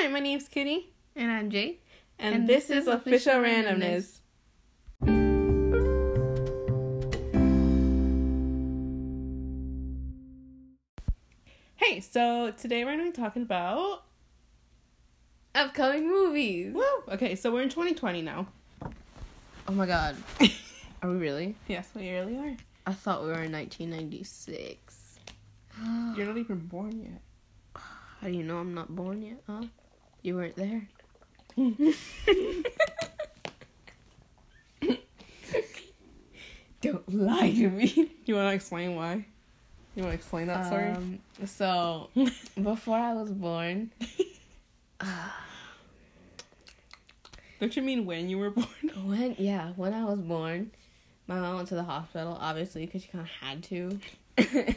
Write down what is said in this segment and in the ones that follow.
Hi, my name's Kitty, And I'm Jay. and, And this, this is Official randomness. Randomness. Hey, so today we're going to be talking about. Upcoming movies. Woo! Okay, so we're in 2020 now. Oh my god. Are we really? Yes, we really are. I thought we were in 1996. You're not even born yet. How do you know I'm not born yet, huh? You weren't there. Don't lie to me. You want to explain why? You want to explain that story? Um, so, before I was born, Don't you mean when you were born? when, yeah, when I was born, my mom went to the hospital, obviously, because she kind of had to.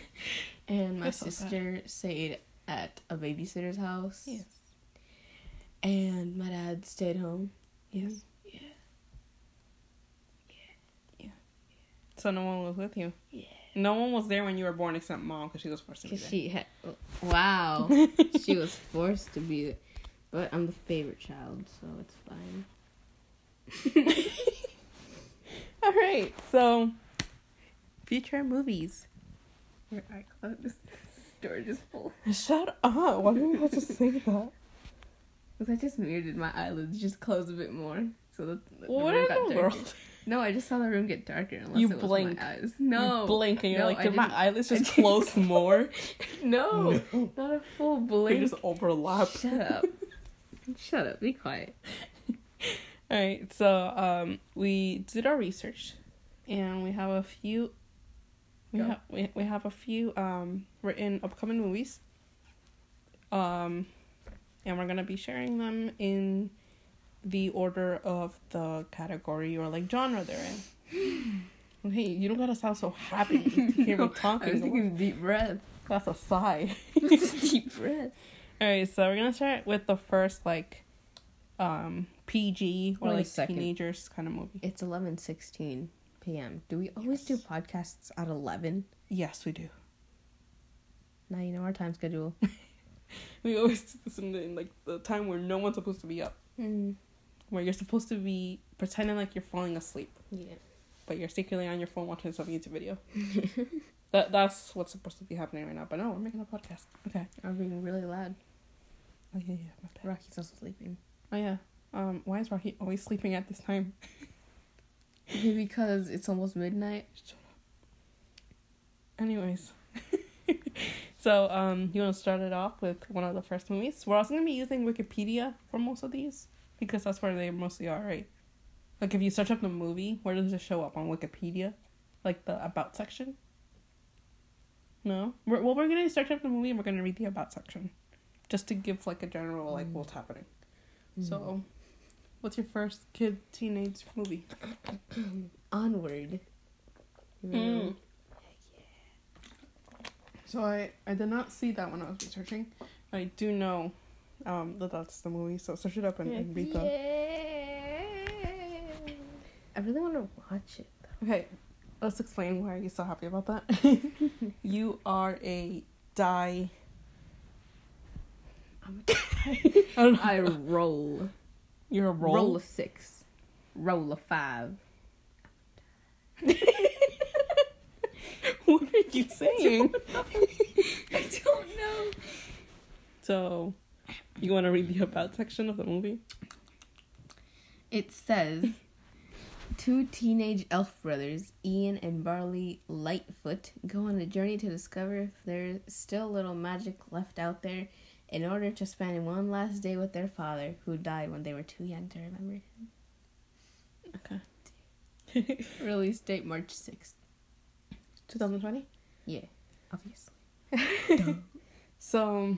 and my That's so sad. sister stayed at a babysitter's house. Yes. And my dad stayed home. Yes. Yeah. Yeah. yeah. So no one was with you. Yeah. No one was there when you were born except mom because she was forced to be there. she had. Wow. she was forced to be there. But I'm the favorite child, so it's fine. All right, so future movies. Your iCloud Storage is full. Shut up! Why do you have to say that? Because I just muted my eyelids, just close a bit more. So that the What room in got the darker. world? No, I just saw the room get darker unless You it was blink. my eyes. No. You blink and you're No, like, did my eyelids just close more? No, not a full blink. They just overlap. Shut up. Shut up. Be quiet. All right, so um, we did our research, and we have a few. We Go. have we, we have a few um written upcoming movies. Um, and we're gonna be sharing them in the order of the category or like genre they're in. hey, you don't gotta sound so happy to hear No, me talking. I was taking a deep breath. That's a sigh. Deep breath. All right, so we're gonna start with the first like um PG or Wait like teenagers kind of movie. It's eleven sixteen p.m. Do we always do podcasts at 11? Yes, we do. Now you know our time schedule. We always do this in, the, in like the time where no one's supposed to be up, Mm. where you're supposed to be pretending like you're falling asleep, Yeah. but you're secretly on your phone watching some YouTube video. that that's what's supposed to be happening right now. But no, we're making a podcast. Okay. I'm being really loud. Oh yeah, yeah. My bad. Rocky's also sleeping. Oh yeah. Um, why is Rocky always sleeping at this time? because it's almost midnight. Anyways. So, um, you want to start it off with one of the first movies? We're also going to be using Wikipedia for most of these because that's where they mostly are, right? Like, if you search up the movie, where does it show up on Wikipedia? Like the About section? No? We're, well, we're going to search up the movie and we're going to read the About section just to give, like, a general, like, what's happening. So, what's your first kid teenage movie? Onward. Mm. So I I did not see that when I was researching. I do know um that that's the movie. So search it up and, and read the. I really want to watch it. Okay, let's explain why are you so happy about that. you are a die. I'm I don't. I roll. You're a roll. Roll a six. Roll a five. what are you saying? I don't know. so, you want to read the about section of the movie? It says two teenage elf brothers, Ian and Barley Lightfoot, go on a journey to discover if there's still a little magic left out there in order to spend one last day with their father, who died when they were too young to remember him. Okay. Release date March 6th. 2020. Yeah, obviously. So,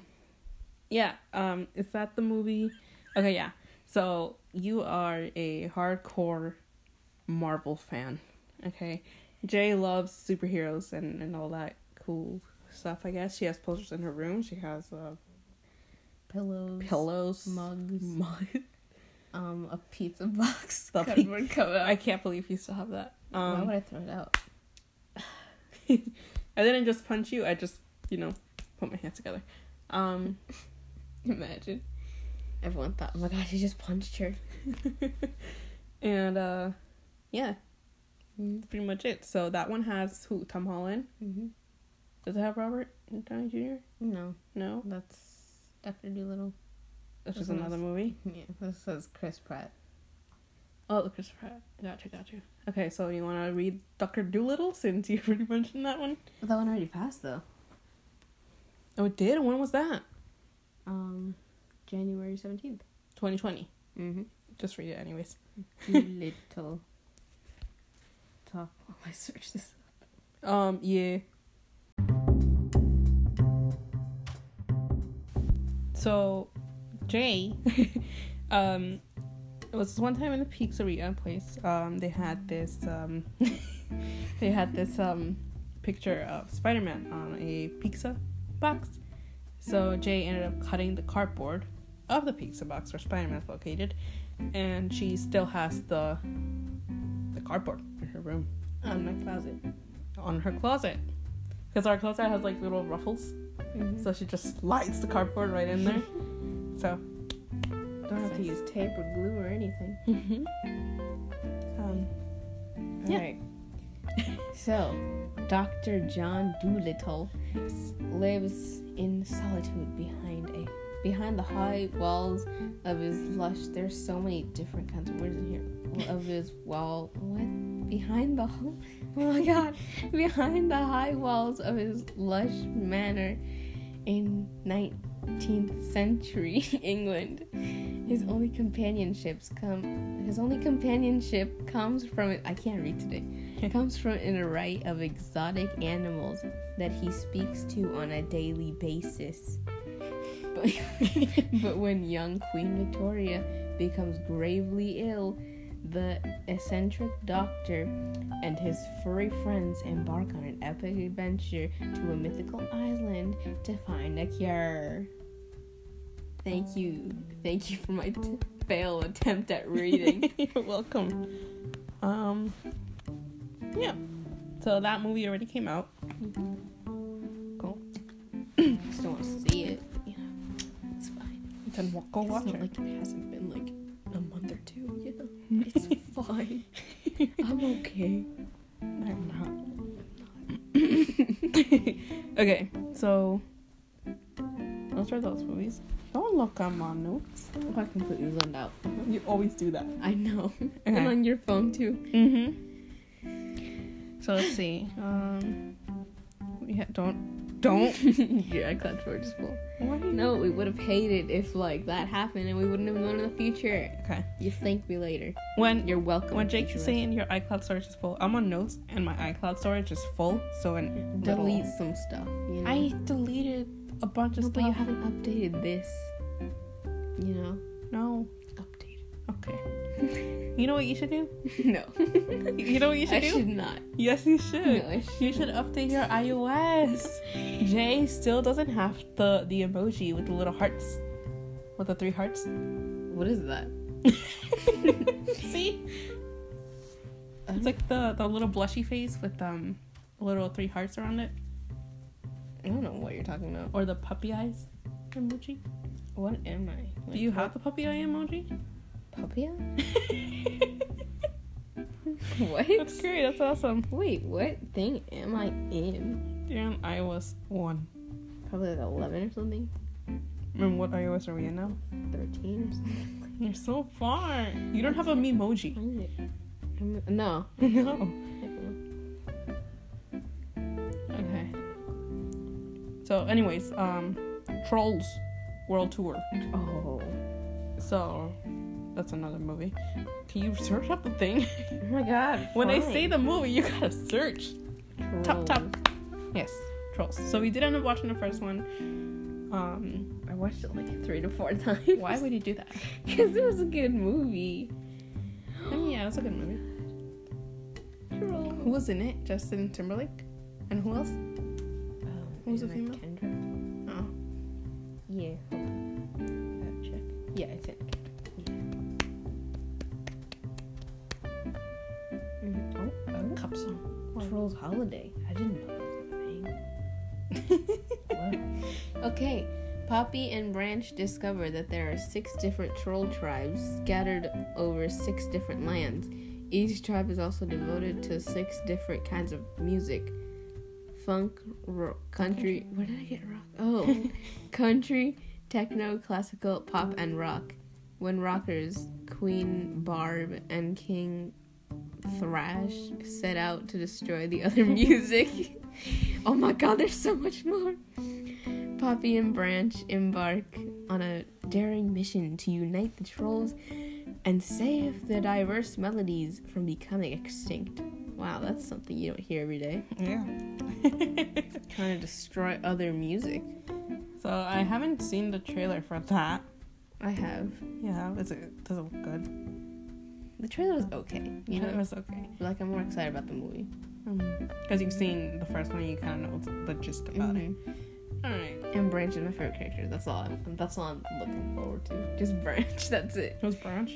yeah, um, is that the movie? Okay, yeah. So you are a hardcore Marvel fan, okay? Jay loves superheroes and and all that cool stuff. I guess she has posters in her room. She has uh, Pillows. pillows, Mugs. mug. Um, a pizza box. The Cardboard cover. I can't believe you still have that. Why Um, would I throw it out? I didn't just punch you. I just you know put my hands together. Um, Imagine. Everyone thought, oh my gosh, he just punched her. and uh, yeah, Mm-hmm. pretty much it. So that one has who? Tom Holland. Mm-hmm. Does it have Robert Downey Jr.? No, No, that's Doctor Dolittle. that's just another movie. Yeah, this says Chris Pratt. Oh, Chris Pratt. Gotcha, gotcha. Okay, so you want to read Doctor Dolittle since you already mentioned that one? But that one already passed though. Oh, it did. When was that? Um, January seventeenth. 2020. Mm-hmm. Just read it anyways. Dolittle. Top. Oh, I searched this. Um, yeah. So, Jay, um, it was one time in the pizzeria place. Um, they had this, um, they had this, um, picture of Spider Man on a pizza box. So, Jay ended up cutting the cardboard of the pizza box where Spider Man's located, and she still has the, the cardboard in her room On my closet. on her closet because our closet has like little ruffles Mm-hmm. so she just slides the cardboard right in there so Don't have to use tape or glue or anything. um Yeah. Alright. so, Dr. John Dolittle lives in solitude behind a behind the high walls of his lush. There's so many different kinds of words in here. Of his wall, what? Behind the oh my god, behind the high walls of his lush manor in 19th century England. His only companionships come. His only companionship comes from. I can't read today. comes from an array of exotic animals that he speaks to on a daily basis. But, but when young Queen Victoria becomes gravely ill, the eccentric doctor and his furry friends embark on an epic adventure to a mythical island to find a cure. Thank you. Thank you for my t- fail attempt at reading. you're welcome um yeah so that movie already came out cool Just don't want to see it. You know, it's fine. then go watch it's it like it hasn't been like a month or two. You know, it's fine. I'm okay. i'm not okay so those are those movies don't look on my notes Oh, I completely zoned out. you always do that I know. Okay. And on your phone too. Mm-hmm. So let's see. Um, we ha- don't don't. yeah, iCloud storage is full. Why No, we would have hated if like that happened and we wouldn't have known in the future. Okay. You thank me later. When You're welcome. when Jake is saying your iCloud storage is full, I'm on notes and my iCloud storage is full. So little- delete some stuff. You know? I deleted a bunch of no, stuff. but you haven't updated this. You know, No. update. Okay. You know what you should do? no, You know what you should I do? I should not. Yes, you should. No, I You should update your iOS. Jay still doesn't have the the emoji with the little hearts, with the three hearts. What is that? See, it's like the the little blushy face with um little three hearts around it, I don't know what you're talking about. or the puppy eyes emoji. What am I? Do you have the puppy eye emoji? puppy? what? That's great. That's awesome. Wait, what thing am I in? You're on iOS one. Probably like 11 or something. And what iOS are we in now? 13 or something. You're so far. You don't have a memoji. No. no. So, anyways, um, Trolls World Tour. Oh. So, that's another movie. Can you search up the thing? Oh my god. when I say the movie, you gotta search. Top, top. Yes, Trolls. So we did end up watching the first one. Um, I watched it like three to four times. why would you do that? Because it was a good movie. I mean, yeah, it was a good movie. Trolls. Who was in it? Justin Timberlake, and who else? Who's the Anna female? Kendrick. Oh, Yeah. Check. Yeah, it's Kendrick. Yeah. Mhm. Oh, oh. cup song. Trolls Holiday. I didn't know that was a thing. What? Okay, Poppy and Branch discover that there are six different troll tribes scattered over six different lands. Each tribe is also devoted to six different kinds of music funk, ro- country. Where did I get rock? Oh, country, techno, classical, pop, and rock. When rockers, Queen Barb and King Thrash set out to destroy the other music. oh my god, there's so much more. Poppy and Branch embark on a daring mission to unite the trolls and save the diverse melodies from becoming extinct. Wow, that's something you don't hear every day. Yeah. Trying to destroy other music. so I haven't seen the trailer for that. I have. Yeah, is it does it look good? The trailer was okay. You it know, was okay. like I'm more excited about the movie. Because you've seen the first one, you kind of know the gist about it. Mhm. All right. And Branch is my favorite character. That's all. I'm, that's all I'm looking forward to. Just Branch. That's it. Who's Branch?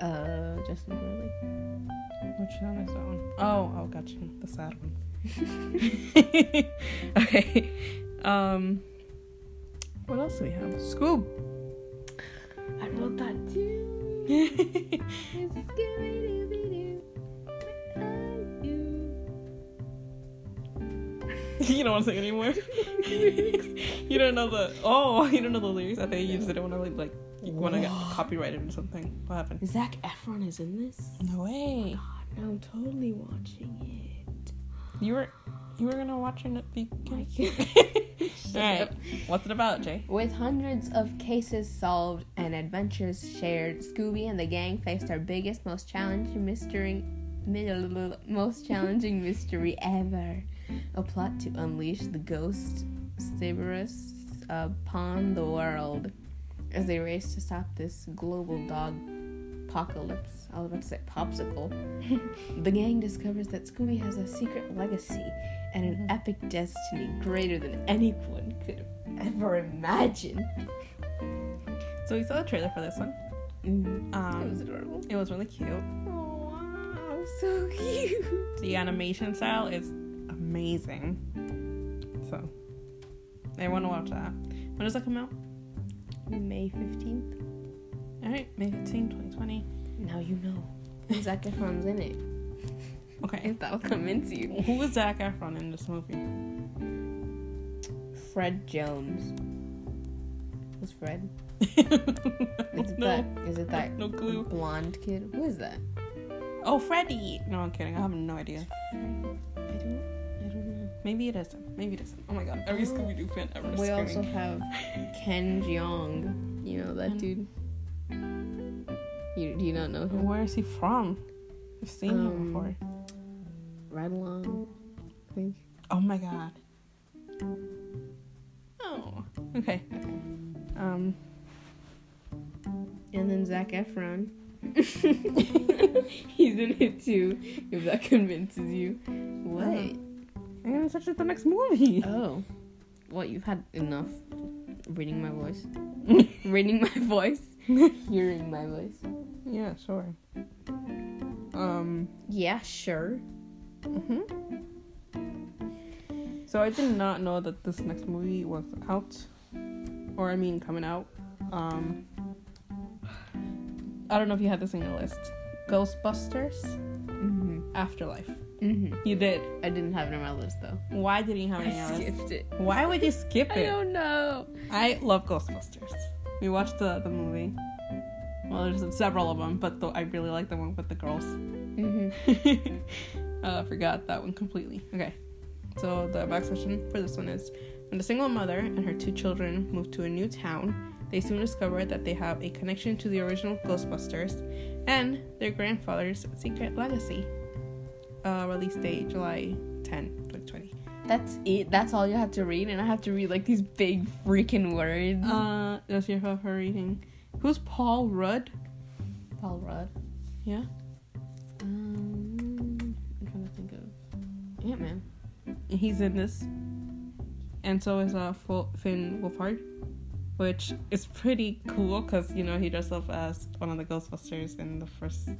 Uh, Justin Timberlake. Which one is that one? Oh, oh, gotcha. The sad one. okay. Um. What else do we have? Scoob. I wrote that too. you don't want to sing anymore. you don't know the. Oh, you don't know the lyrics. I think you just didn't want to like, like you want to get copyrighted or something. What happened? Zac Efron is in this. No way. God, I'm totally watching it. You were, you were gonna watch it Why begin. can't- All right. What's it about, Jay? With hundreds of cases solved and adventures shared, Scooby and the gang faced their biggest, most challenging mystery, most challenging mystery ever. A plot to unleash the ghost Cerberus upon the world as they race to stop this global dog apocalypse. I was about to say popsicle. the gang discovers that Scooby has a secret legacy and an epic destiny greater than anyone could ever imagine. So we saw the trailer for this one. Mm. Um, it was adorable. It was really cute. Oh, wow, so cute. The animation style is amazing. So I want to watch that. When does that come out? May 15th. All right, May 15, 2020. Now you know. And Zac Efron's in it. Okay. If that'll convince you. Who Who is Zac Efron in this movie? Fred Jones. Who's Fred? Is it no, that? Is it that no clue. blonde kid? Who is that? Oh, Freddy. No, I'm kidding. I have no idea. I don't. I don't know. Maybe it isn't. Maybe it isn't. Oh my god, every. Scooby Doo fan ever. We also have Ken Jeong. You know that dude. You do you not know him? Where is he from? I've seen him Um, before. Right along. I think. Oh my god. Oh. Okay. okay. Um. And then Zac Efron. He's in it too, if that convinces you. What? I'm gonna search out the next movie. Oh. Well, you've had enough reading my voice. reading my voice. Hearing my voice. yeah, sure. Um. Yeah, sure. hmm So I did not know that this next movie was out, or I mean, coming out. Um. I don't know if you had this on your list. Ghostbusters Mm-hmm. Afterlife. Mm-hmm. You did. I didn't have it on my list though. Why didn't you have it on your list? skipped it. Why would you skip it? I don't know. I love Ghostbusters. We watched the, the movie. Well, there's several of them, but the, I really like the one with the girls. Mm-hmm. uh, I forgot that one completely. Okay. So the back session for this one is when a single mother and her two children move to a new town, they soon discover that they have a connection to the original Ghostbusters and their grandfather's secret legacy. Uh, release date July 10, 2020. That's it. That's all you have to read, and I have to read like these big freaking words. Uh, that's your favorite reading. Who's Paul Rudd? Paul Rudd. Yeah. Um, I'm trying to think of Ant Man. He's in this. And so is uh, Finn Wolfhard, which is pretty cool because, you know, he dressed up as one of the Ghostbusters in the first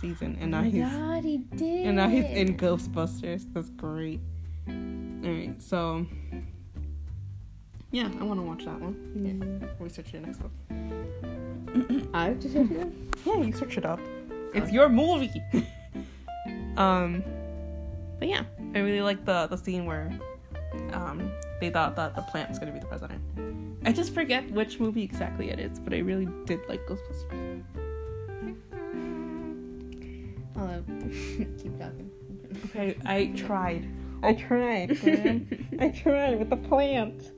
season. And now oh he's God, he did. and now he's in Ghostbusters. That's great. Alright, so Yeah, I want to watch that one. Yeah. Research it next week. I have to search it up. Yeah, you search it up. It's Okay. your movie. um, but yeah, I really like the the scene where um they thought that the plant was gonna be the president. I just forget which movie exactly it is, but I really did like Ghostbusters. I'll keep talking. Okay, I tried. I tried. man. I tried with the plant.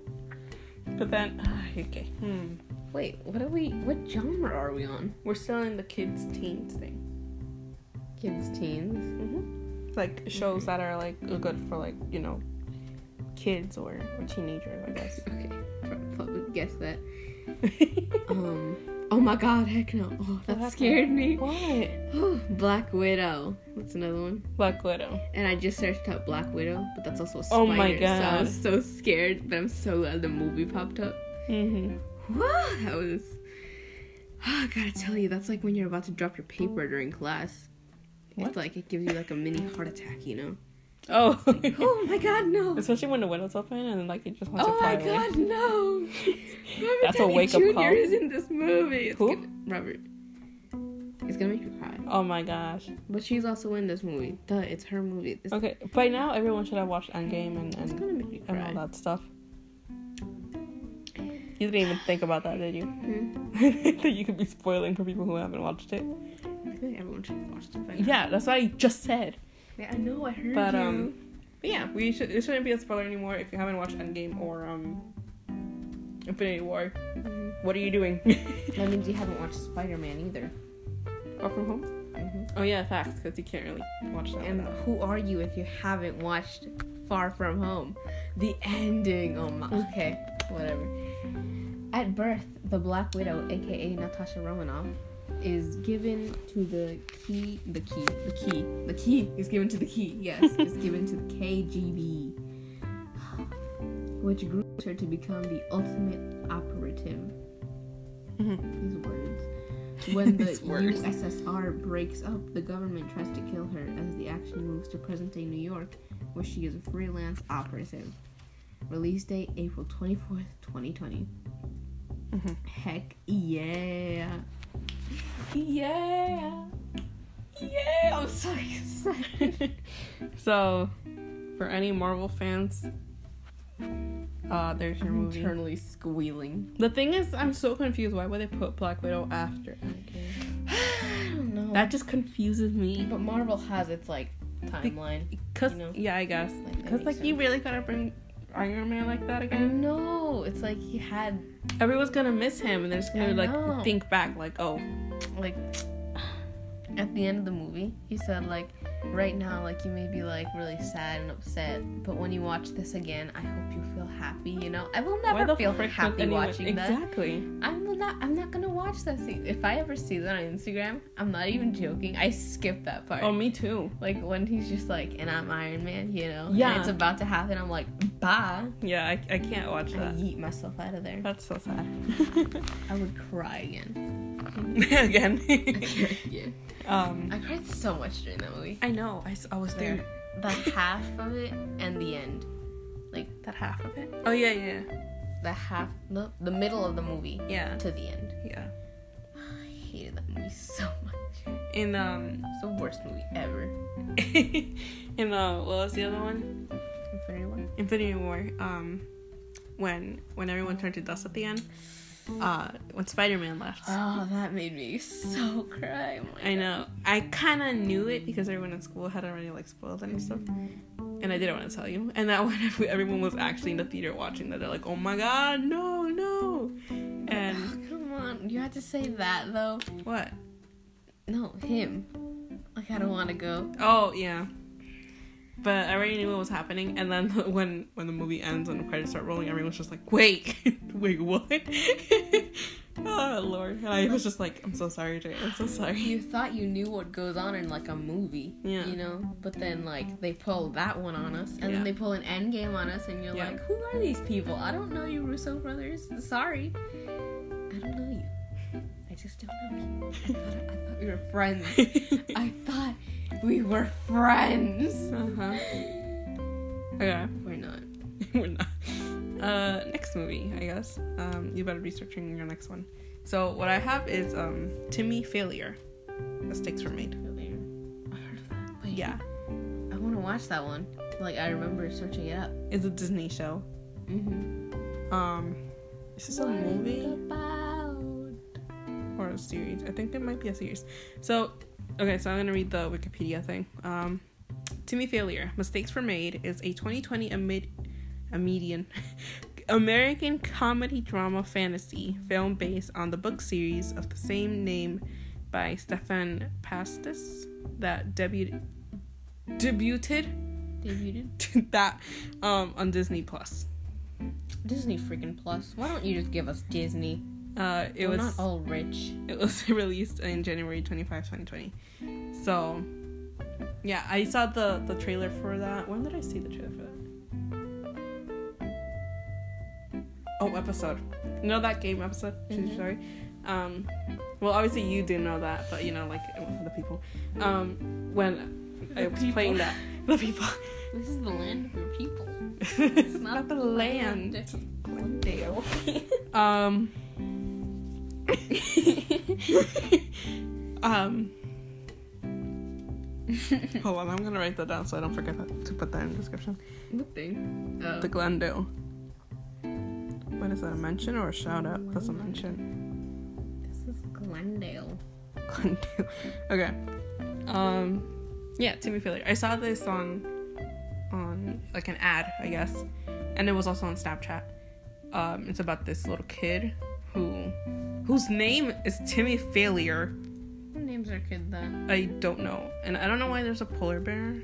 But then, okay, hmm. Wait, what are we? What genre are we on? We're still in the kids' teens thing. Kids, teens. Mm-hmm. Like shows that are like good for like you know kids or, or teenagers, I guess. Okay, probably guess that. Um. Oh my God! Heck no! Oh, that scared me. what? Black Widow. That's another one. Black Widow. And I just searched up Black Widow, but that's also a spider. Oh my So I God. was so scared, but I'm so glad the movie popped up. Mm-hmm. Whoa, that was. I gotta tell you, that's like when you're about to drop your paper during class. What? It's like it gives you like a mini heart attack, you know? Oh. Oh my god, no! Especially when the window's open and then like it just wants Oh to fly Oh my god, no! Robert That's a wake-up Jr. call. is in this movie. It's Who? Gonna, Robert. It's gonna make you cry. Oh my gosh. But she's also in this movie. Duh, it's her movie. It's, Okay, by now everyone should have watched Endgame and and, gonna make you and all that stuff. You didn't even think about that, did you? Hmm? that you could be spoiling for people who haven't watched it. I like everyone should have watched it. Yeah, that's what I just said. Yeah, I know, I heard But you. um, but yeah, we should it shouldn't be a spoiler anymore if you haven't watched Endgame or um, Infinity War. Mhm. What are you doing? That means you haven't watched Spider Man either. Far from home? hmm Oh yeah, facts, because you can't really watch that. And without- who are you if you haven't watched Far From Home? The ending. Oh my. Okay, whatever. At birth, the Black Widow, aka Natasha Romanoff, is given to the key. The key. The key. The key is given to the key. Yes, is given to the KGB, which groups her to become the ultimate operative. Mhm. These words. When the words. USSR breaks up, the government tries to kill her as the action moves to present day New York, where she is a freelance operative. Release date April 24th, 2020. Mhm. Heck yeah. Yeah. Yeah. I'm so excited. so, for any Marvel fans, uh, there's your I'm movie. internally squealing. The thing is, I'm so confused. Why would they put Black Widow after? I don't know. That just confuses me. but Marvel has its like timeline. Cause you know? yeah, I guess. Like, Cause makes like you really gotta bring Iron Man like that again. No, It's like he had Everyone's gonna miss him, and they're just gonna like think back, like, oh, like at the end of the movie he said like right now like you may be like really sad and upset but when you watch this again i hope you feel happy you know? I will never feel happy anyone- watching that exactly? i'm not i'm not gonna watch that scene. If i ever see that on instagram i'm not even joking. I skip that part. Oh, me too. like when he's just like and i'm iron man you know? Yeah. and it's about to happen i'm like bye Yeah, I, I can't watch that. i yeet myself out of there That's so sad. i would cry again Again. yeah um, i cried so much during that movie I know. I, I was there. Dude, the half of it and the end. Like that half of it. Oh yeah, yeah, The half, the, the middle of the movie yeah, to the end. yeah. I hated that movie so much. In um, It's the worst movie ever. in uh, what was the other one? Infinity War. Infinity War. Um, when when everyone turned to dust at the end. Uh, when Spider Man left. Oh, that made me so cry. Oh I know. I kind of knew it because everyone in school had already like spoiled it and stuff, and I didn't want to tell you. And that when everyone was actually in the theater watching that, they're like, "Oh my god, no, no!" And Oh, come on, you had to say that though. what? No, him. Like I don't want to go. Oh yeah. But I already knew what was happening, and then when when the movie ends and the credits start rolling, everyone's just like, "Wait, wait, what?" oh lord! And I was just like, "I'm so sorry, Jay. I'm so sorry." You thought you knew what goes on in like a movie, Yeah. you know, but then like they pull that one on us, and Yeah. then they pull an end game on us, and you're Yeah. like, who are these people? I don't know you, Russo brothers. Sorry, I don't know you. I just don't know you. I thought, I thought we were friends. I thought we were friends. uh huh. Okay. We're not. We're not. Uh, next movie, I guess. Um, you better be searching your next one. So what I have is um, Timmy Failure. Mistakes were made. I heard of that. Wait, Yeah, I want to watch that one. Like I remember searching it up. it's a Disney show. Mm-hmm. Um, is this a movie About? or a series? I think it might be a series. So, okay, so I'm gonna read the Wikipedia thing. Um, Timmy Failure: Mistakes Were Made is a 2020 amid a median American comedy drama fantasy film based on the book series of the same name by Stephan Pastis that debuted debuted Debuted. that um on Disney Plus. Disney freaking Plus. Why don't you just give us Disney? Uh, it We're was not all rich. It was released in January 25, 2020. So, yeah, I saw the the trailer for that. When did I see the trailer for that? Oh, episode. You know that game episode? Mhm. Sorry. Um, well, obviously you do know that, but you know, like the people. Um, when I was people. playing that, the people. This is the land of your people. it's not the land. It's Glendale. um. um. Hold on, I'm gonna write that down so I don't forget that, to put that in the description. What thing? Oh. The Glendale. What is that? A mention or a shout out? That's a mention. This is Glendale. Glendale. Okay. Um. Yeah, Timmy Failure. I saw this on, on like an ad, I guess, and it was also on Snapchat. Um, it's about this little kid who, whose name is Timmy Failure. Who names our kid that? I don't know, and I don't know why there's a polar bear.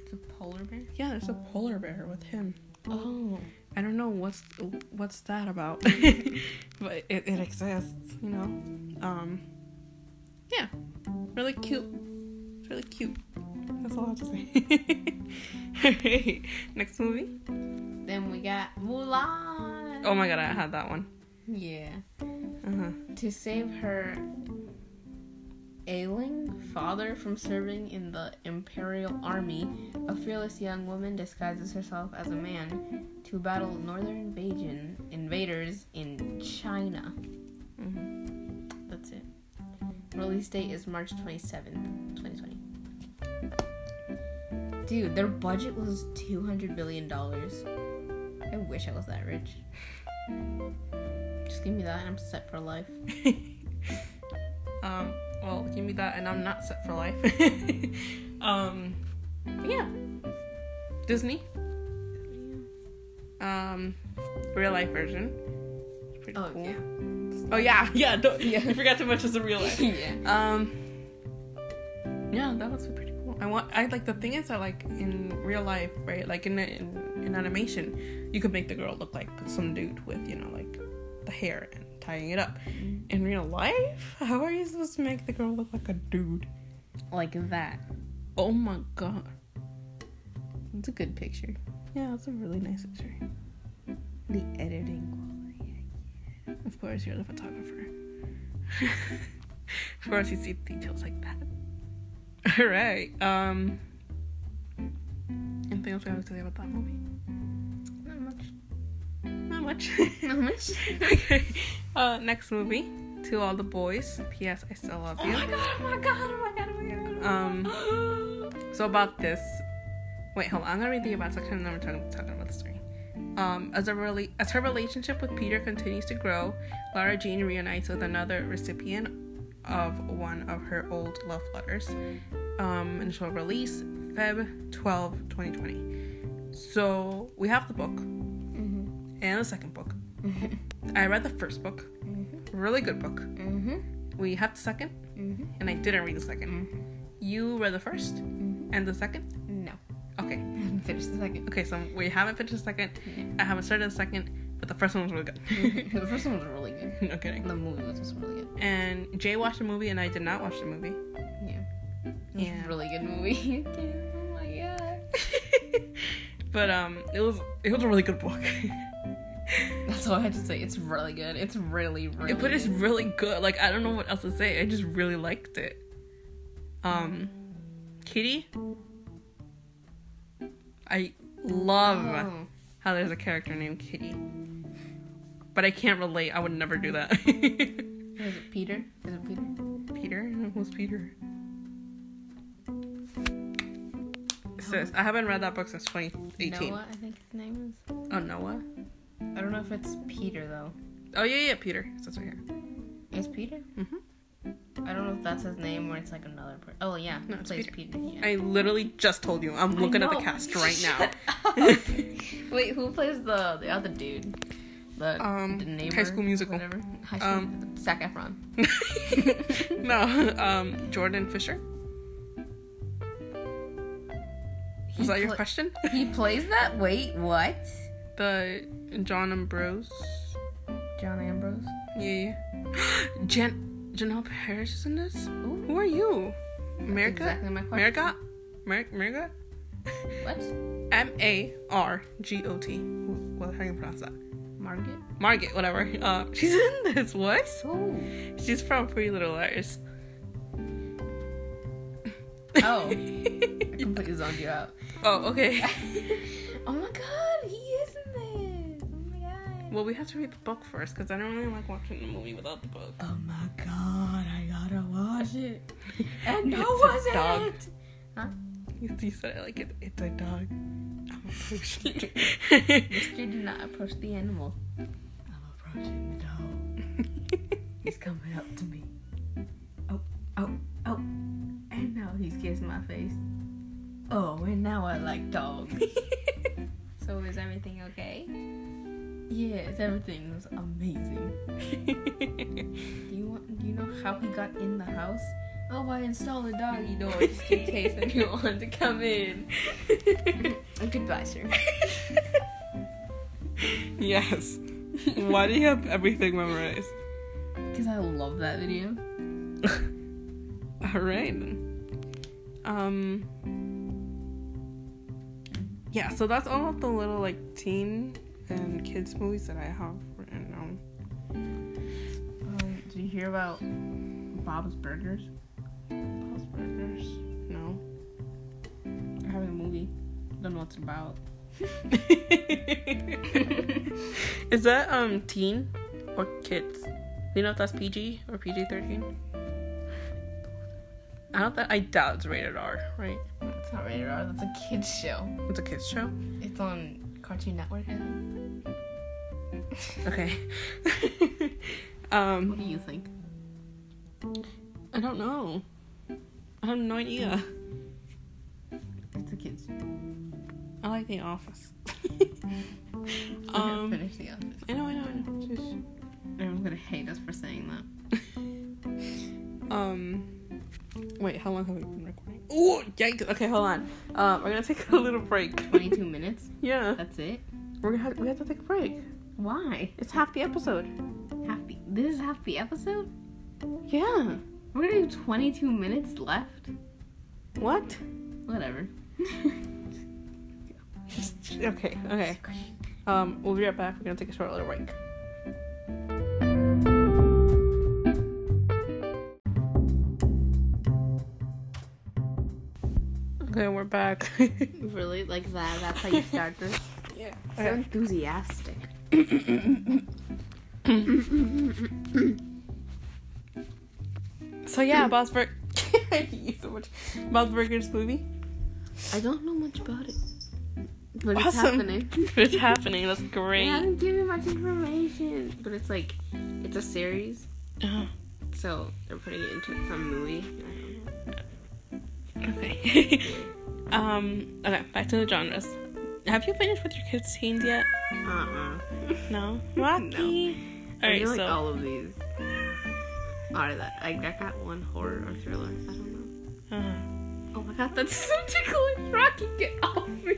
It's a polar bear. Yeah, there's a polar bear with him. Oh. I don't know what's what's that about, but it, it exists, you know. Um, yeah, really cute. It's really cute. That's all I have to say. Alright, next movie. Then we got Mulan. Oh my god, I had that one. Yeah. Uh-huh. To save her ailing father from serving in the Imperial Army, a fearless young woman disguises herself as a man to battle northern invasion invaders in China. hmm That's it. Release date is March 27th, 2020. Dude, their budget was $200 billion. I wish I was that rich. Just give me that and I'm set for life. um, well, give me that, and I'm not set for life. um, yeah, Disney. Um, real life version. Pretty Oh, cool. yeah. Oh yeah, yeah. Don't, Yeah. I forgot too much as a real life. yeah. Um. Yeah, that was pretty cool. I want. I like the thing is that like in real life, right? Like in in, in animation, you could make the girl look like some dude with you know like the hair and tying it up. In real life, how are you supposed to make the girl look like a dude? Like that. Oh my god. It's a good picture. Yeah, that's a really nice picture. The editing quality. Of course, you're the photographer. of course, you see details like that. All right. Um. Anything else we have to say about that movie? Not much. Not much. Not much. okay. Uh, next movie. To all the boys. P.S. I still love You. oh you. my god, oh my god, oh my god, oh my god. Um. So about this. Wait, hold on. I'm gonna read the about section and then we're talking, talking about the story. Um, as a really as her relationship with Peter continues to grow, Lara Jean reunites with another recipient of one of her old love letters. Um, initial release Feb 12, 2020. So we have the book. And the second book. Mm-hmm. I read the first book, Mm-hmm. really good book. Mm-hmm. We have the second, Mm-hmm. and I didn't read the 2nd Mm-hmm. You read the first Mm-hmm. and the second. No. Okay, I finished the second. okay. So we haven't finished the second. Yeah. I haven't started the second, but the first one was really good. The first one was really good. no kidding. The movie was also really good. And Jay watched the movie, and I did not watch the movie. Yeah. It was Yeah. a really good movie. oh my god. but um, it was it was a really good book. That's all I had to say. It's really good. It's really, really but it's really good. Like I don't know what else to say. I just really liked it. Um, Kitty. I love Oh. how there's a character named Kitty. but I can't relate. I would never do that. Is it Peter? Is it Peter? Peter? Who's Peter? Sis, I haven't read that book since 2018. Noah, I think his name is. Oh, Noah? I don't know if it's Peter though. Oh, yeah, yeah, Peter. That's right here. Is Peter? Mhm. I don't know if that's his name or it's like another person. Oh yeah, No, it's plays Peter. Peter. yeah. I literally just told you. I'm looking at the cast right now. Wait, who plays the the other dude? The, Um, the neighbor, High School Musical. Whatever. High School. Um, Zac Efron. no, um, Jordan Fisher. Was that your question? He plays that. Wait, what? The John Ambrose. John Ambrose. Yeah. yeah. Jan Janel Parrish is in this? Ooh, Who are you? America? exactly my question. America? Mer- America? What? M A R G O T. What? How do you pronounce that? Margaret. Margaret, whatever. Uh, she's in this. What? Oh. She's from Pretty Little Liars. Oh. I Completely zoned you out. oh, okay. oh my god, he is in this. Oh my god. Well, we have to read the book first because I don't really like watching the movie without the book. Oh my god, I gotta watch it. And It's how a was dog. it? You, you said it like it, it's a dog. I'm approaching. Mister, do not approach the animal. I'm approaching the dog. He's coming up to me. Oh, oh, oh. And now he's kissing my face. Oh, and now I like dogs. so is everything okay? Yes, everything was amazing. Do you want do you know how he got in the house? Oh, I installed a doggy door just in case anyone wanted to come in. Goodbye, sir. yes. Why do you have everything memorized? Because I love that video. All right. Um. Yeah, so that's all of the little like teen and kids movies that I have written down. Um, did you hear about Bob's Burgers? Bob's Burgers. No. They're having a movie. Don't know what it's about. Is that um teen or kids? Do you know if that's PG or PG thirteen? I don't. Th- I doubt it's rated R. Right? It's not rated R. That's a kids show. It's a kids show. It's on Cartoon Network. I think. Okay. What um, do you think? I don't know. I have no idea. It's a kids. I like The Office. I'm um, finish the office. I know, I know, I know. Just, Everyone's gonna hate us for saying that. um, wait, how long have we been recording? Oh, yikes! Okay, hold on. Um, we're gonna take a little break. 22 minutes. Yeah, That's it. we're gonna have, we have to take a break. Why? It's half the episode. Half the. This is half the episode. Yeah. We're gonna do 22 minutes left. What? Whatever. Okay, okay. Um, we'll be right back. We're gonna take a short little break. Okay, we're back. really? Like that? That's how you start this? yeah. So enthusiastic. So yeah, Bob's Burger. I you so much. Bob's Burgers movie. I don't know much about it. But it's happening. It's happening. That's great. haven't given much information. But it's like, it's a series. Uh, So they're putting it into some movie. I okay. um. Okay. Back to the genres. Have you finished with your kids' teens yet? Uh-uh. No. Rocky. I All right. feel like So. all of these are that. I, I got one horror or thriller. I don't know. uh, Oh my god, that's so ticklish. Rocky, get off me.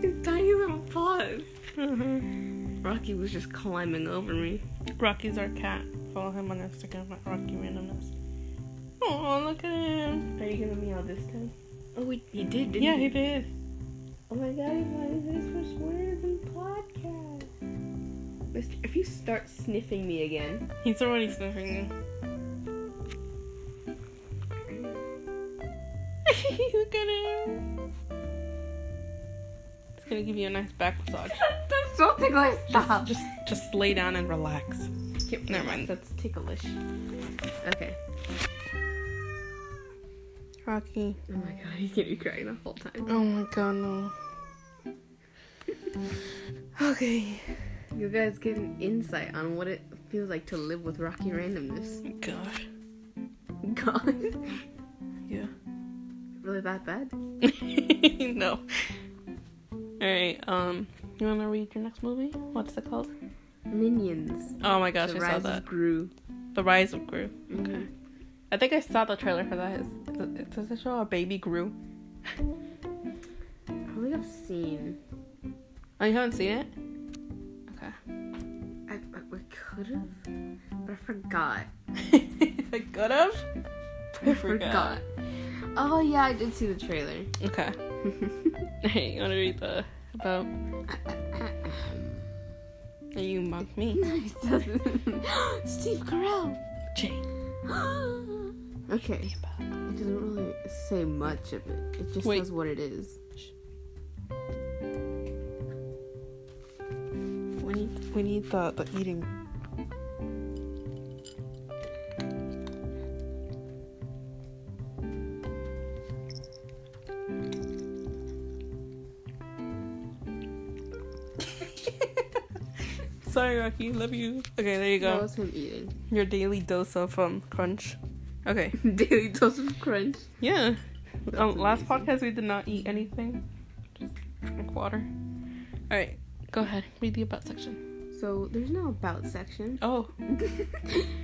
His tiny little paws. Rocky was just climbing over me. Rocky's our cat. Follow him on Instagram at Rocky Randomness. Oh, look at him. Are you gonna meow this time? Oh, wait, he did, didn't Yeah, he? he did. Oh my god, why is this for swears and podcast? Mister, if you start sniffing me again. He's already sniffing you. look at him. It's gonna give you a nice back massage. That's so ticklish. Stop. Just just lay down and relax. Skip. Never mind. That's ticklish. Okay. Rocky. Oh my god, he's gonna be crying the whole time. Oh my god, no. okay. You guys get an insight on what it feels like to live with Rocky randomness. Gosh. God. Yeah. really that bad? no. Alright, um, you wanna read your next movie? What's it called? Minions. Oh my gosh, the I Rise saw that. of Gru. The Rise of Gru. Okay. Mhm. I think I saw the trailer for that. Is, is, it, does it show a baby Gru? Probably I've seen. Oh, you haven't seen it? Okay. I, I, I could have, but I forgot. I could have. I forgot. Oh yeah, I did see the trailer. Okay. Hey, you wanna read the about? You mock me. Nice, doesn't Steve Carell. Jane. okay. It doesn't really say much of it. It just Wait. says what it is. We need we need the the eating. Sorry, Rocky. Love you. Okay, there you That go. was him eating. Your daily dose of um crunch. Okay. Daily dose of crunch. Yeah. Um, last podcast we did not eat anything. Just drink water. All right, go ahead. Read the about section. So there's no about section. Oh,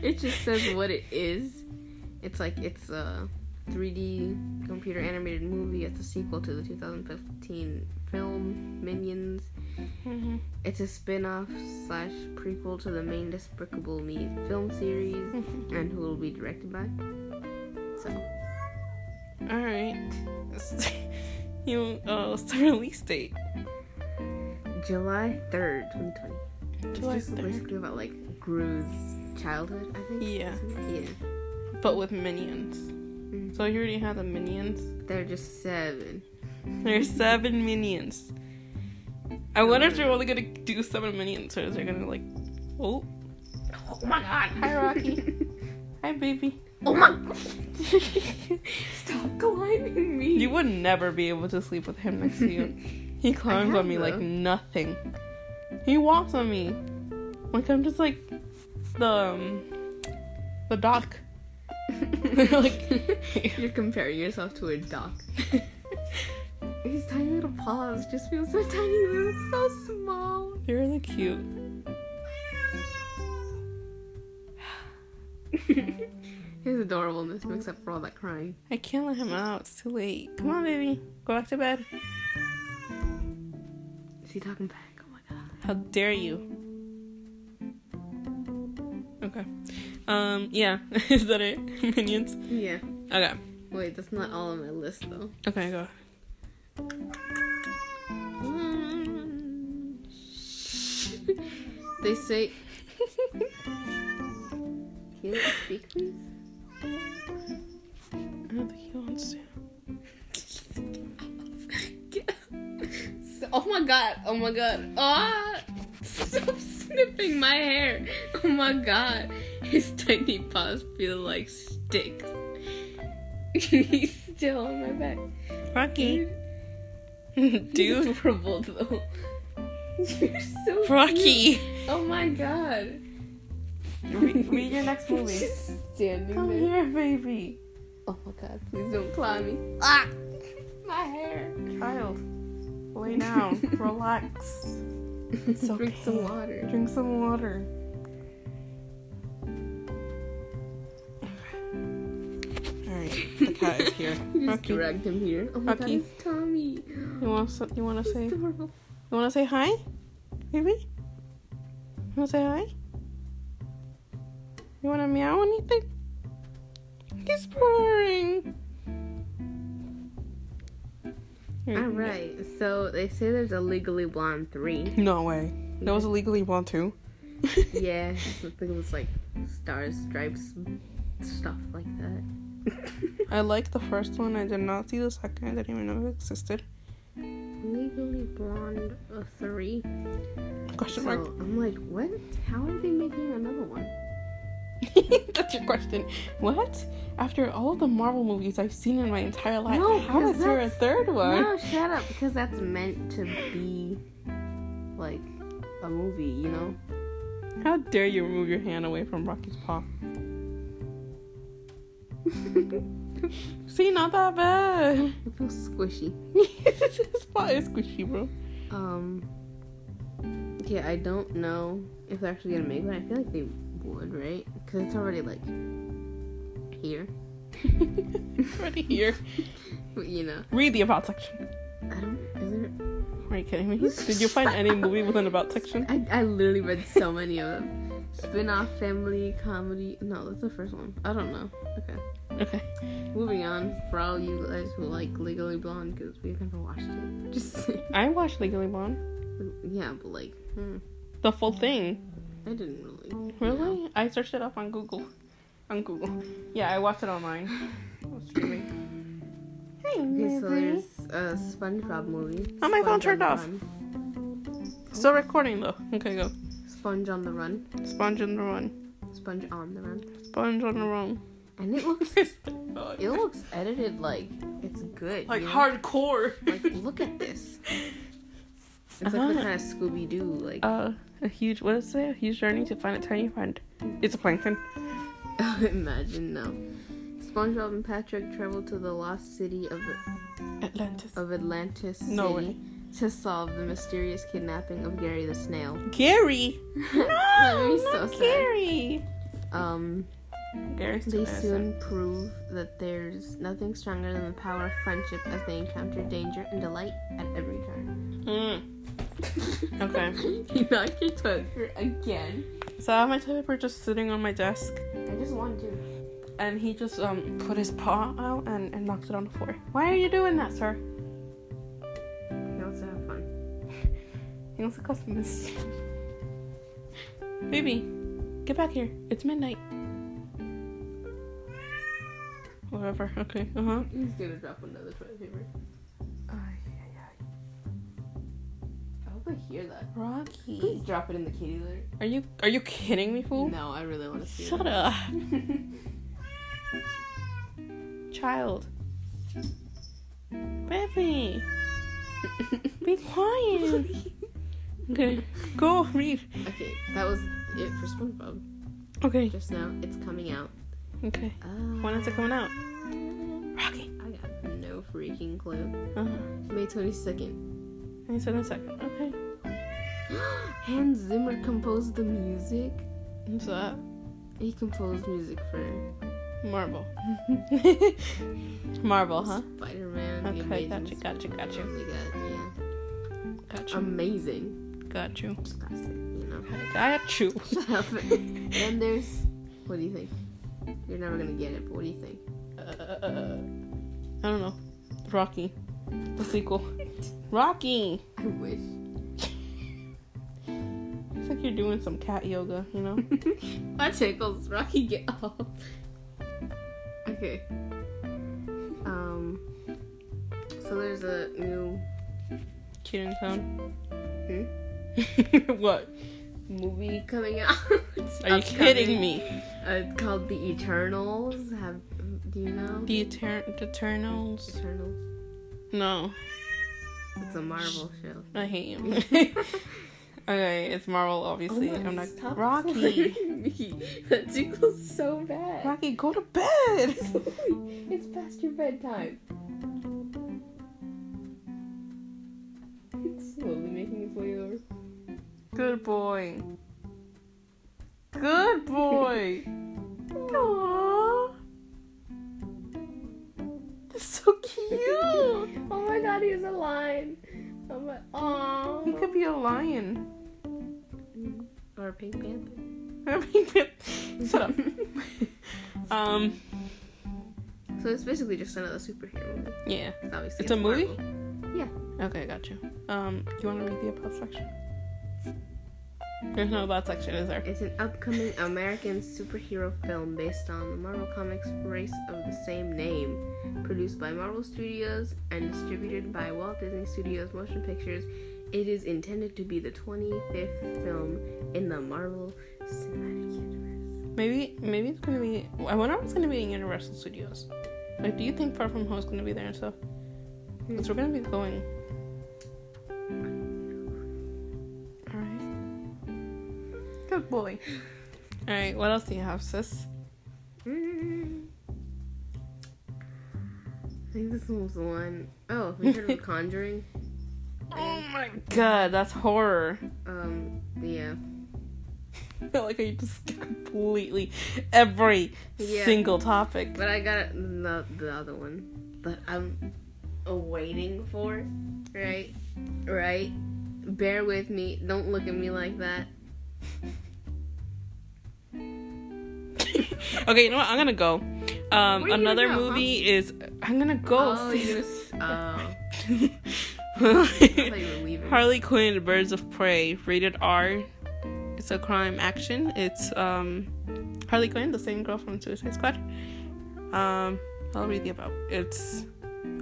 it just says what it is. It's like it's a 3D computer animated movie. It's a sequel to the 2015 film Minions. mhm. It's a spin-off slash prequel to the main Despicable Me film series, and who will be directed by. So all right. you uh, what's the release date? July 3rd, 2020. July it's just 3rd. basically about like Gru's childhood, I think. Yeah, Yeah. but with minions. Mm. So you already have the minions. They're just seven. There's seven minions. I wonder if they're only gonna do seven minions, or is they gonna like, oh, Oh my god. hi Rocky, hi baby. Oh my Stop climbing me. You would never be able to sleep with him next to you. He climbs on me like nothing. He walks on me. Like I'm just like the um, the doc. like You're comparing yourself to a doc. His tiny little paws just feel so tiny little, so small. you're really cute. His adorableness makes up for all that crying. I can't let him out. It's too late. Come on, baby. Go back to bed. Is he talking back? Oh my god. How dare you? Okay. Um. Yeah. Is that it? Minions. Yeah. Okay. Wait, that's not all on my list though. Okay. Go. they say. Can you speak, please? I don't think he wants to. So- oh my god! Oh my god! Ah! Stop snipping my hair! Oh my god! His tiny paws feel like sticks. He's still on my back. Rocky. Dude. Dude. adorable though. You're so cute. Rocky. Oh my god. Read, read your next movie. Just standing Come there. here, baby. Oh my god, please don't claw me. Ah! My hair. Child. Lay down. Relax. It's Drink some water. Drink some water. Alright, the cat is here. You just Rocky, you dragged him here. Oh my god, it's Tommy. You want to you want to say It's you want to say hi, baby? You want to say hi? You want to meow anything? He's purring. Here, Alright, so they say there's a Legally Blonde 3. No way. That was a Legally blonde two. yeah, I think it was like stars, stripes, stuff like that. I liked the first one. I did not see the second. I didn't even know it existed. Legally Blonde uh, 3. Question So mark. I'm like, what? How are they making another one? That's your question. What? After all the Marvel movies I've seen in my entire life, No, how is there a third one? No, shut up, because that's meant to be like a movie, you know? How dare you remove your hand away from Rocky's paw? See, not that bad. It feels squishy. His paw is squishy, bro. Um. Yeah, I don't know if they're actually gonna make one. I feel like they would, right? Because it's already like here. Already here. You know, Read the about section. I don't. Is there? Are you kidding me? Did you find any movie with an about section? I, I literally read so many of them. Spin-off, family, comedy. No, that's the first one. I don't know. Okay. Okay. Moving on. For all you guys who like Legally Blonde, because we've never watched it. Just saying. I watched Legally Blonde. yeah, but like, hmm, The full thing. I didn't really. Really? I searched it up on Google. On Google. Yeah, I watched it online. It was streaming. Hey, Okay, so there's a SpongeBob movie. Oh, my phone turned off. Run. Still recording though. Okay, go. Sponge on the Run. Sponge on the run. Sponge on the Run. Sponge on the run. And it looks, it looks edited like it's good. you know? hardcore. Like, look at this. It's like Uh-huh. the kind of Scooby Doo, like. Uh, a huge. What is it? A huge journey to find a tiny friend. It's a plankton. Imagine no. SpongeBob and Patrick travel to the lost city of Atlantis. of Atlantis No City to solve the mysterious kidnapping of Gary the snail. Gary. No, That made me so not sad. Gary. Um, Gary's they too innocent. soon prove that there's nothing stronger than the power of friendship as they encounter danger and delight at every turn. Mm. Okay. you knocked your toilet paper again. So I have my toilet paper just sitting on my desk, I just want to. and he just um put his paw out and, and knocked it on the floor. Why are you doing that, sir? He wants to have fun. He wants to custom this. Baby, get back here. It's midnight. Whatever. Okay. Uh huh. He's gonna drop another toilet paper. Hope I hear that. Please Rocky. drop it in the kitty litter. Are you are you kidding me, fool? No, I really want to see Shut it. up, child. Baby, be quiet. Okay, go read. okay, that was it for SpongeBob. Okay, Just now, it's coming out. okay. Uh, When is it coming out? Rocky. I got no freaking clue. Uh huh. May 22nd. I said in a second. Okay. Hans Zimmer composed the music. What's that? He composed music for Marvel. Marvel, huh? Spider Man. Okay, gotcha, gotcha, gotcha. Oh my god, yeah. Got you. Amazing. got you. Classic, you know. Got you. Shut up. and there's. What do you think? You're never gonna get it, but what do you think? Uh, I don't know. Rocky. The sequel. Rocky. I wish. It's like you're doing some cat yoga, you know? My tickles. Rocky, get off. Okay. Um. So there's a new Kitten Town. Hmm? what? movie coming out. Are you kidding me? Uh, it's called The Eternals. Have do you know? The Eter- the Eternals? Eternals. No. It's a Marvel show. I hate you. okay, it's Marvel, obviously. Oh I'm not. stop Rocky. me. That tickles so bad. Rocky, go to bed! it's past your bedtime. It's slowly making its way over. Good boy. Good boy. Aww. So cute. Oh my god, he's a lion. Oh my, aww. He could be a lion. Or a pink panther. I mean, shut up. um, So it's basically just another superhero movie. yeah. Obviously, It's a movie? Yeah. Okay, got you. Um, you want to read the about section? There's no about section, is there? It's an upcoming American superhero film based on the Marvel Comics race of the same name, produced by Marvel Studios and distributed by Walt Disney Studios Motion Pictures. It is intended to be the 25th film in the Marvel Cinematic Universe. Maybe maybe it's gonna be. I wonder if it's gonna be in Universal Studios. Like, do you think Far From Home is gonna be there and stuff? Because we're hmm. gonna be going. Good boy. All right. What else do you have, sis? Mm. I think this one was the one oh have you heard of Conjuring? Oh my god, that's horror. Um, yeah. I feel like I just completely every Yeah. single topic. But I got the, the other one that I'm waiting for. Right? Right? Bear with me. Don't look at me like that. okay, you know what? I'm gonna go. Um, another go, movie is I'm gonna go. Oh, see you- this. I thought you were leaving. Harley Quinn, Birds of Prey, rated R. It's a crime action. It's um Harley Quinn, the same girl from Suicide Squad. Um, I'll read the about. It's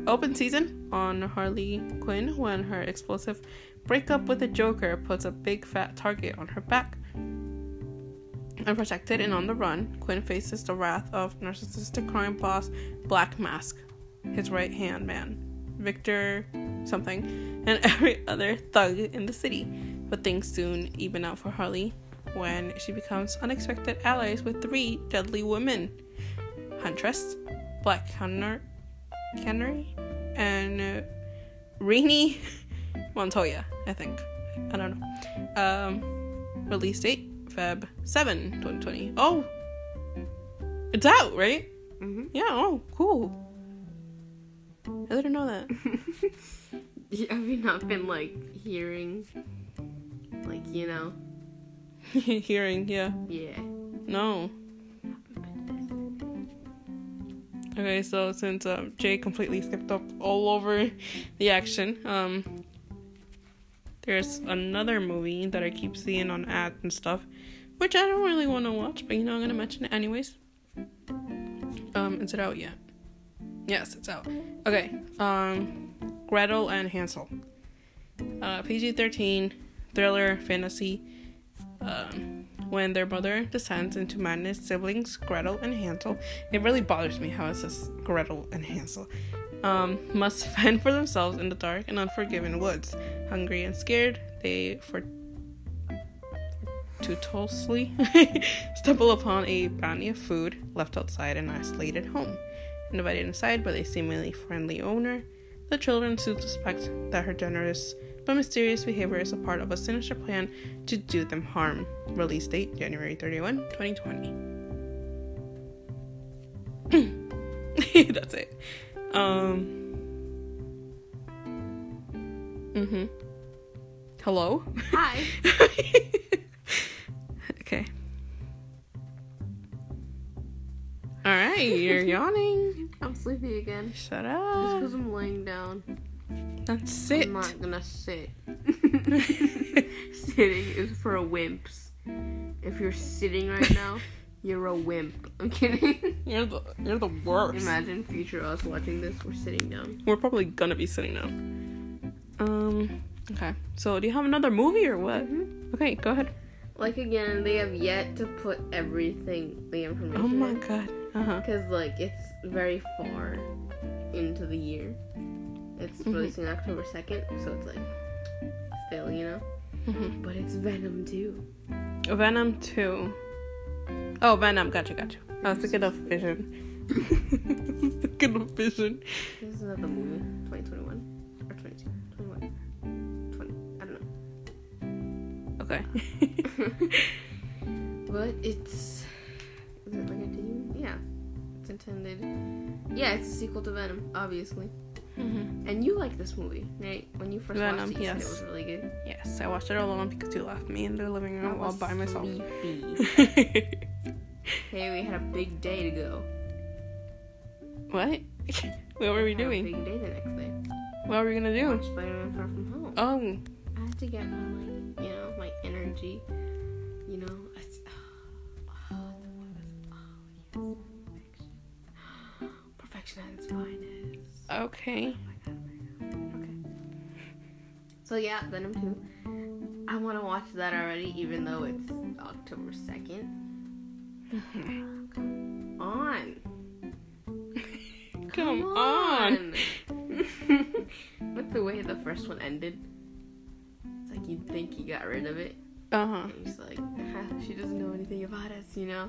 open season on Harley Quinn when her explosive breakup with the Joker puts a big fat target on her back. Unprotected and on the run, Quinn faces the wrath of narcissistic crime boss Black Mask, his right hand man, Victor something, and every other thug in the city. But things soon even out for Harley when she becomes unexpected allies with three deadly women Huntress, Black Canary, Canary and uh, Rainy Montoya, I think. I don't know. Um, release date Feb 7, 2020. Oh! It's out, right? hmm Yeah, oh, cool. I didn't know that. Have you not been like hearing, like you know? Hearing, yeah. Yeah. No. Okay, so since um, Jay completely skipped up all over the action, um, there's another movie that I keep seeing on ads and stuff, which I don't really want to watch, but you know I'm gonna mention it anyways. Um, is it out yet? Yes, it's out. Okay. Um, Gretel and Hansel. Uh, PG-13 thriller fantasy. Um, when their mother descends into madness, siblings Gretel and Hansel. It really bothers me how it says Gretel and Hansel. Um, must fend for themselves in the dark and unforgiving woods. Hungry and scared, they fortuitously stumble upon a bounty of food left outside an isolated home. Invited inside by a seemingly friendly owner, the children soon suspect that her generous but mysterious behavior is a part of a sinister plan to do them harm. Release date January 31, 2020. That's it. Um. Mhm. Hello. Hi. okay. All right, you're yawning. I'm sleepy again. Shut Just up. because I'm laying down. That's sit. I'm not gonna sit. Sitting is for wimps. If you're sitting right now, you're a wimp. I'm kidding. You're the you're the worst. Imagine future us watching this. We're sitting down. We're probably gonna be sitting down. Um. Okay. So, do you have another movie or what? Mhm. Okay, go ahead. Like again, they have yet to put everything, the information. Oh my god. Because like it's very far into the year. It's Mhm. releasing October second, so it's like still, you know. hmm But it's Venom two. Venom two. Oh, Venom. Gotcha, gotcha. I was thinking of Vision. thinking of Vision. This is another movie, 2021 Okay. but it's is it like a team? Yeah, it's intended. Yeah, it's a sequel to Venom, obviously. hmm And you like this movie, right? When you first Venom, watched it, you yes. it was really good. Yes, I watched it alone because you left me in the living room all was by myself. sleepy. Hey, we had a big day to go. what? what were we Had a doing? big day the next day. What were we gonna do? Watch Spider-Man Far From Home. Oh, I had to get my like, you know, my energy. You know, it's, oh, oh, yes. perfection at its finest. Okay. Oh okay. So yeah, Venom 2. I want to watch that already, even though it's October 2nd. Come on. Come on. With the way the first one ended, like you'd think he got rid of it. Uh huh. He's like, she doesn't know anything about us, you know?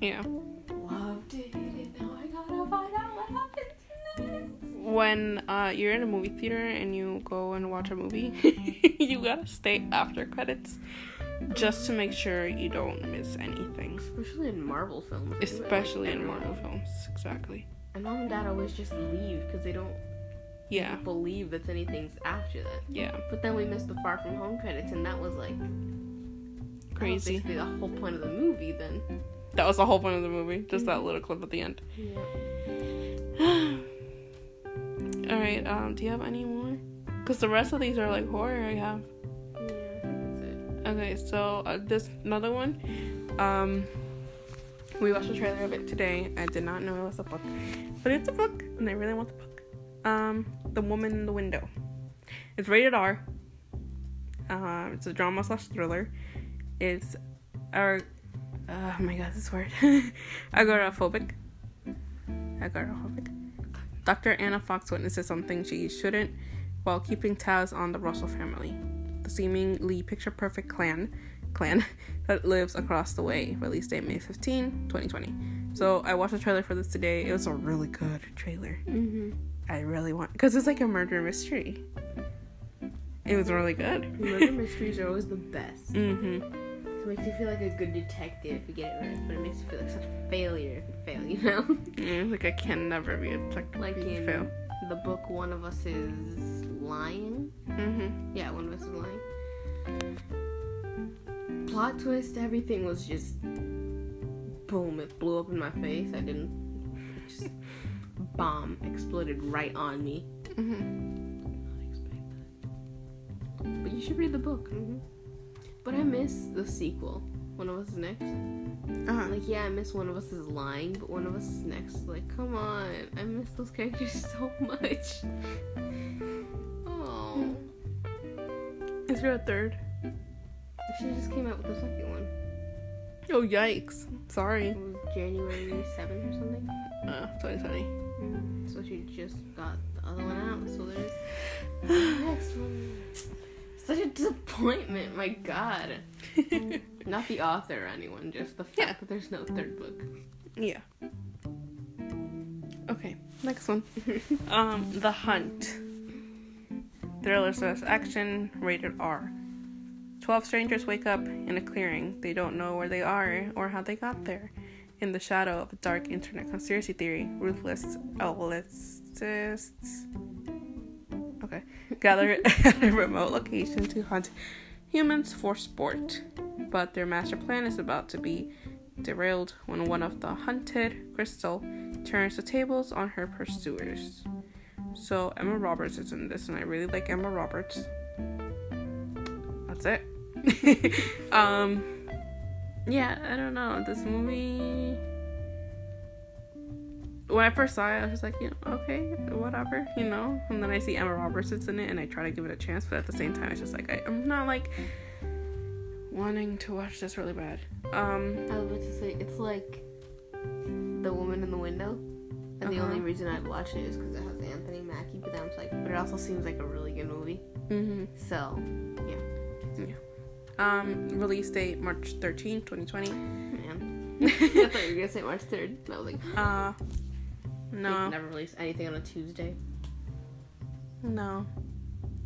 Yeah. Loved it, and now I gotta find out what happens next. When uh, you're in a movie theater and you go and watch a movie, you gotta stay after credits just to make sure you don't miss anything. Especially in Marvel films. Especially Like, in Marvel films. Exactly. And mom and dad always just leave because they don't Yeah. believe that anything's after that. Yeah. But then we missed the Far From Home credits, and that was like that was Crazy. basically the whole point of the movie. Then. That was the whole point of the movie. Just that little clip at the end. Yeah. All right. Um. Do you have any more? Because the rest of these are like horror. I have. Yeah. That's it. Okay. So uh, this another one. Um. We watched the trailer of it today. I did not know it was a book, but it's a book, and I really want the book. Um. The Woman in the Window. It's rated R. Uh, it's a drama slash thriller. It's our. Oh my god, this word. Agoraphobic. Agoraphobic. Dr. Anna Fox witnesses something she shouldn't while keeping tabs on the Russell family, the seemingly picture perfect clan clan that lives across the way. Release date May 15, 2020. So I watched the trailer for this today. It was a really good trailer. Mm-hmm. I really want because it's like a murder mystery. It was really good. Murder mysteries are always the best. Mm-hmm. It makes you feel like a good detective if you get it right, but it makes you feel like such a failure if you fail. You know. Yeah, like I can never be a detective. like if you fail. the book, one of us is lying. Mm-hmm. Yeah, one of us is lying. Plot twist, everything was just boom, it blew up in my face. I didn't just bomb exploded right on me. Mm-hmm. Not expect that. But you should read the book. hmm But I miss the sequel. One of us is next. Uh-huh. Like, yeah, I miss one of us is lying, but one of us is next. Like, come on, I miss those characters so much. Oh, Is there a third? she just came out with the second one. Oh yikes! Sorry. It was January 7th or something. Uh, 2020. So she just got the other one out. So there's the next one. Such a disappointment, my god. Not the author or anyone, just the fact Yeah. that there's no third book. yeah. Okay, next one. um, The Hunt. Thriller slash action, rated R. Twelve strangers wake up in a clearing. They don't know where they are or how they got there. In the shadow of a dark internet conspiracy theory, ruthless elitists okay, gather at a remote location to hunt humans for sport. But their master plan is about to be derailed when one of the hunted, Crystal, turns the tables on her pursuers. So Emma Roberts is in this, and I really like Emma Roberts. That's it. um, yeah, I don't know. This movie. When I first saw it, I was just like, you know, okay, whatever, you know. And then I see Emma Roberts in it, and I try to give it a chance, but at the same time, it's just like I, I'm not like wanting to watch this really bad. Um, I was about to say, it's like The Woman in the Window. And the Uh-huh. only reason I'd watch it is because it has Anthony Mackie, but then I was like, but it also seems like a really good movie. mhm. So, Um, release date March 13, 2020. man. I thought you were gonna say March 3rd. And I was like, Uh, they no, never release anything on a Tuesday. no.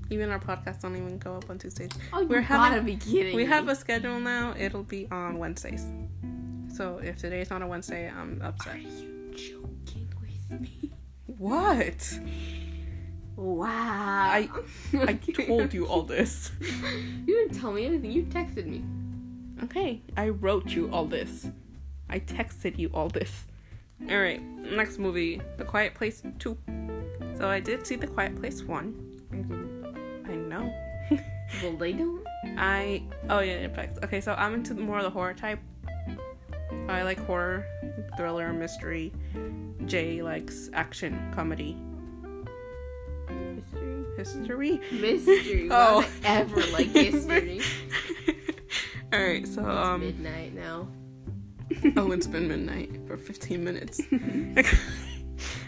Even our podcast don't even go up on Tuesdays. Oh, you We're gotta having- be kidding We me. have a schedule now. It'll be on Wednesdays. So if today's not a Wednesday, I'm upset. Are you joking with me? What? Wow. I I told you all this. You didn't tell me anything. You texted me. Okay, I wrote you all this. I texted you all this. All right, next movie, The Quiet Place 2. So I did see The Quiet Place 1. I didn't. I know. well, they don't. I oh yeah, effects. Okay, so I'm into more of the horror type. I like horror, thriller, mystery. Jay likes action, comedy, History. history. Mystery. Oh. ever like history? All right, so um. Midnight now. oh, it's been midnight for 15 minutes.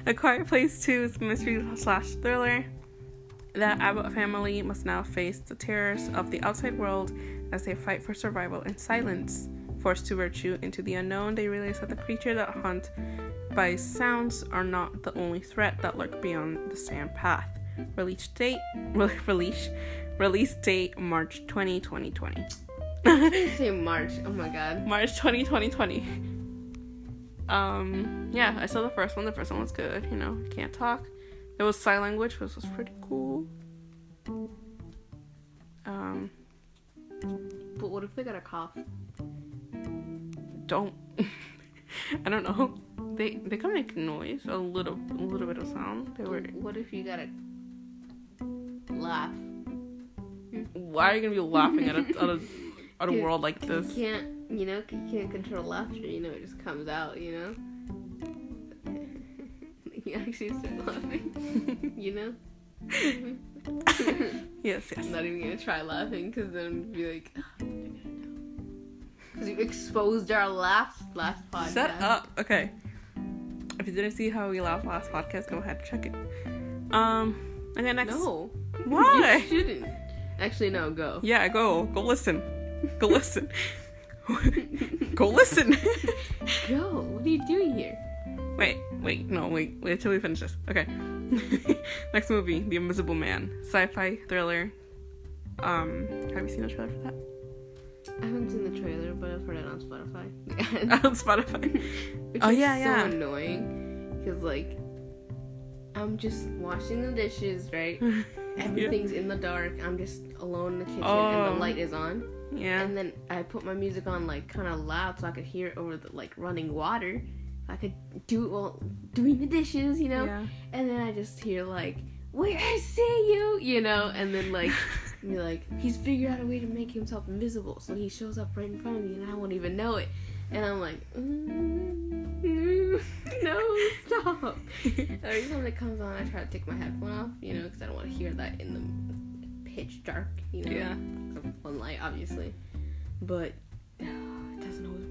A Quiet Place 2 is a mystery slash thriller. The Abbott family must now face the terrors of the outside world as they fight for survival in silence. Forced to retreat into the unknown, they realize that the creature that hunt by sounds are not the only threat that lurk beyond the sand path. Release date, release, release date March 20, 2020. Say March. Oh my god. March 20, 2020. Um, yeah, I saw the first one. The first one was good. You know, can't talk. It was sign language, which was pretty cool. Um, But what if they got a cough? don't. I don't know. They they can make noise, a little a little bit of sound. They were. What if you gotta laugh? Why are you gonna be laughing at a at a, at a world like this? You can't, you know, you can't control laughter. You know, it just comes out. You know. you actually start laughing. you know. Yes, yes. I'm not even gonna try laughing because then it'd be like, because you exposed our last last podcast. Shut up. Okay. If you didn't see how we laughed last podcast, go ahead and check it. Um. and then next. No. Why? You shouldn't. Actually, no. Go. Yeah, go. Go listen. Go listen. go listen. Go. What are you doing here? wait, wait, no, wait, wait until we finish this. Okay. Next movie, The Invisible Man. Sci-fi thriller. Um, have you seen the trailer for that? I haven't seen the trailer, but I've heard it on Spotify. On Spotify. Which Oh, is yeah, so yeah. annoying because like I'm just washing the dishes, right? Everything's in the dark. I'm just alone in the kitchen, and Oh. the light is on. Yeah. And then I put my music on like kind of loud so I could hear it over the like running water. I could do it while doing the dishes, you know. Yeah. And then I just hear like, "Where I see you," you know. And then like, be like, he's figured out a way to make himself invisible, so he shows up right in front of me, and I won't even know it. And I'm like, mm, no, stop. Every time it comes on, I try to take my headphone off, you know, because I don't want to hear that in the pitch dark, you know. Yeah. One light, obviously. But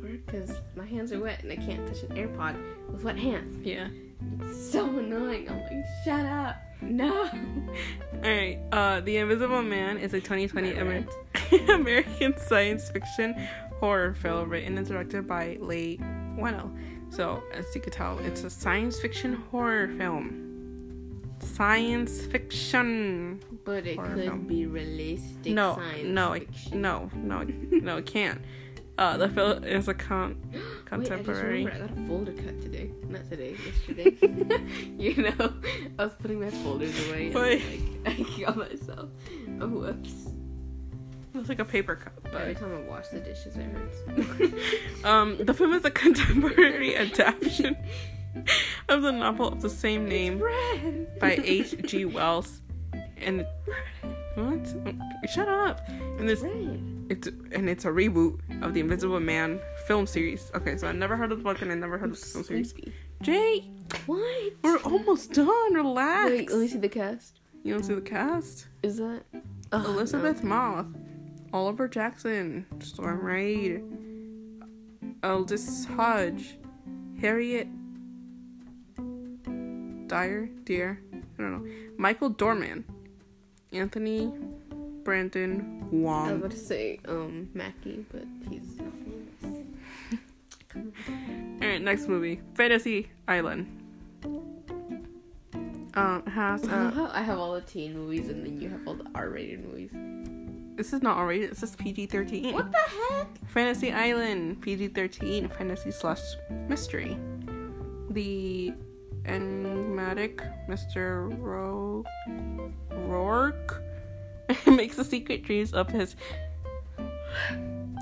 work because my hands are wet and I can't touch an AirPod with wet hands. Yeah. It's so annoying. I'm like, shut up. No. All right. Uh, The Invisible Man is a 2020 Amer- American science fiction horror film written and directed by Leigh Whannell. So, as you could tell, it's a science fiction horror film. Science fiction. But it could film. be realistic No, science no, it, no, no, no, it can't. Uh, the film is a con- contemporary. Wait, I I got a folder cut today. Not today, yesterday. you know, I was putting my folders away. And Wait. like, I got myself. Oh, whoops. It's like a paper cup, Every time I wash the dishes, it hurts. um, the film is a contemporary adaptation of the novel of the same name by H.G. Wells, and what? Shut up! And this it's and it's a reboot of the Invisible Man film series. Okay, so I never heard of the book and I never heard of the film series. Sleepy. Jay, What? we're almost done. Relax. Wait, let me see the cast. You don't see the cast? Is that Ugh, Elisabeth Moss, Oliver Jackson, Storm Reid, Aldis Hodge, Harriet Dyer, Dear, I don't know, Michael Dorman, Anthony Brandon No. I was Wong. about to say um Mackie, but he's not famous. All right, next movie, Fantasy Island. Um, has uh, how I have all the teen movies and then you have all the R-rated movies. this is not R-rated. This is PG-13. What the heck? Fantasy Island, PG 13, fantasy slash mystery. The enigmatic Mr. Ro- Rourke makes the secret dreams of his.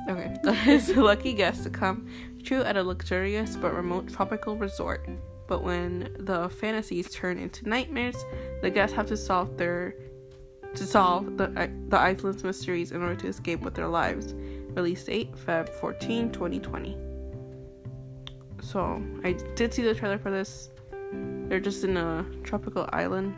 Okay, his lucky guests to come true at a luxurious but remote tropical resort. But when the fantasies turn into nightmares, the guests have to solve their to solve the the island's mysteries in order to escape with their lives. Release date Feb 14, 2020. So I did see the trailer for this. They're just in a tropical island,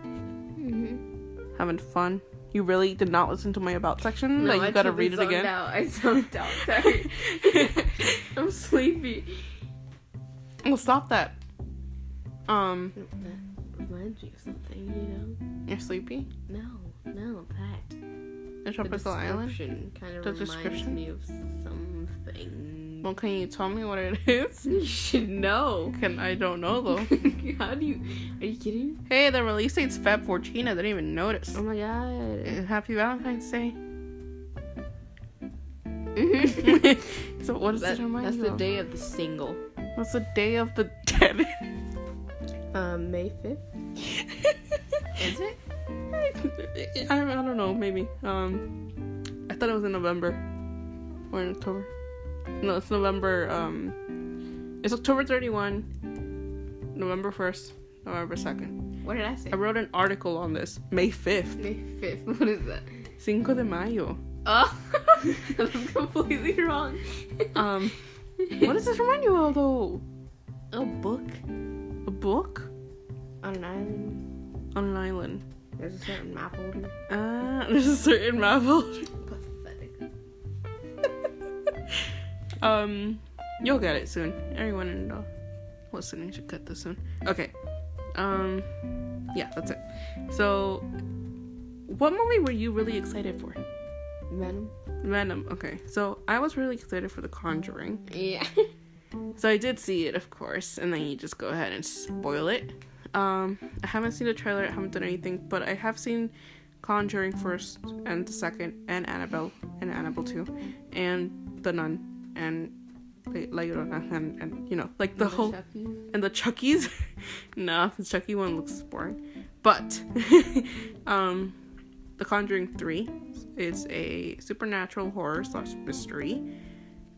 Mm-hmm. having fun. You really did not listen to my about section. No, like you I gotta read it again. Out. I zoned out. Sorry. I'm sleepy. Well, stop that. Um, That reminds me of something, you know. you're sleepy. No, no, that. The The tropical island. description kind of The reminds description? me of something. Well, can you tell me what it is? You should know. Can I don't know though. How do you? Are you kidding? hey, the release date's Feb 14. I didn't even notice. Oh my god. Uh, Happy Valentine's Day. So what does That- it that's the of? day of the single. What's the day of the dead? Um, May fifth. Is it? I, I don't know. Maybe. Um, I thought it was in November or in October. No, it's November. Um, it's October 31, November 1st, November 2nd. What did I say? I wrote an article on this May 5th, May fifth. What is that? Cinco de Mayo. Oh, that's completely wrong. Um, what does this remind you of though? A book A book on an island. on an island. There's a certain map holder. Ah, there's a certain map holder. Um, you'll get it soon. Everyone in the listening should get this soon. Okay. Um, yeah, that's it. So, what movie were you really excited for? Venom. Venom. Okay, so I was really excited for The Conjuring. Yeah. So I did see it, of course, and then you just go ahead and spoil it. Um, I haven't seen the trailer. I haven't done anything, but I have seen Conjuring first and the second, and Annabelle and Annabelle two, and The Nun and La Llorona and, and you know like the whole and the Chuckies. nah, the Chucky one looks boring. But um The Conjuring 3 is a supernatural horror slash mystery.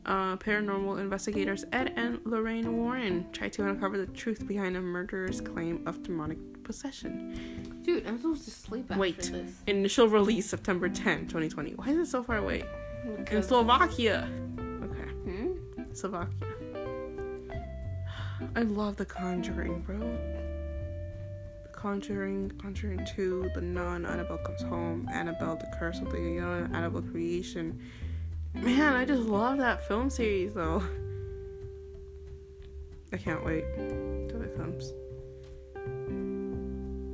Uh, paranormal investigators Ed and Lorraine Warren try to uncover the truth behind a murderer's claim of demonic possession. Dude, I'm supposed to sleep after Wait. this. Initial release September 10, 2020. Why is it so far away? In Slovakia. Slovakia. I love The Conjuring, bro. The Conjuring, Conjuring 2, The Nun, Annabelle Comes Home, Annabelle, The Curse of the Young, Annabelle Creation. Man, I just love that film series, though. I can't wait till it comes.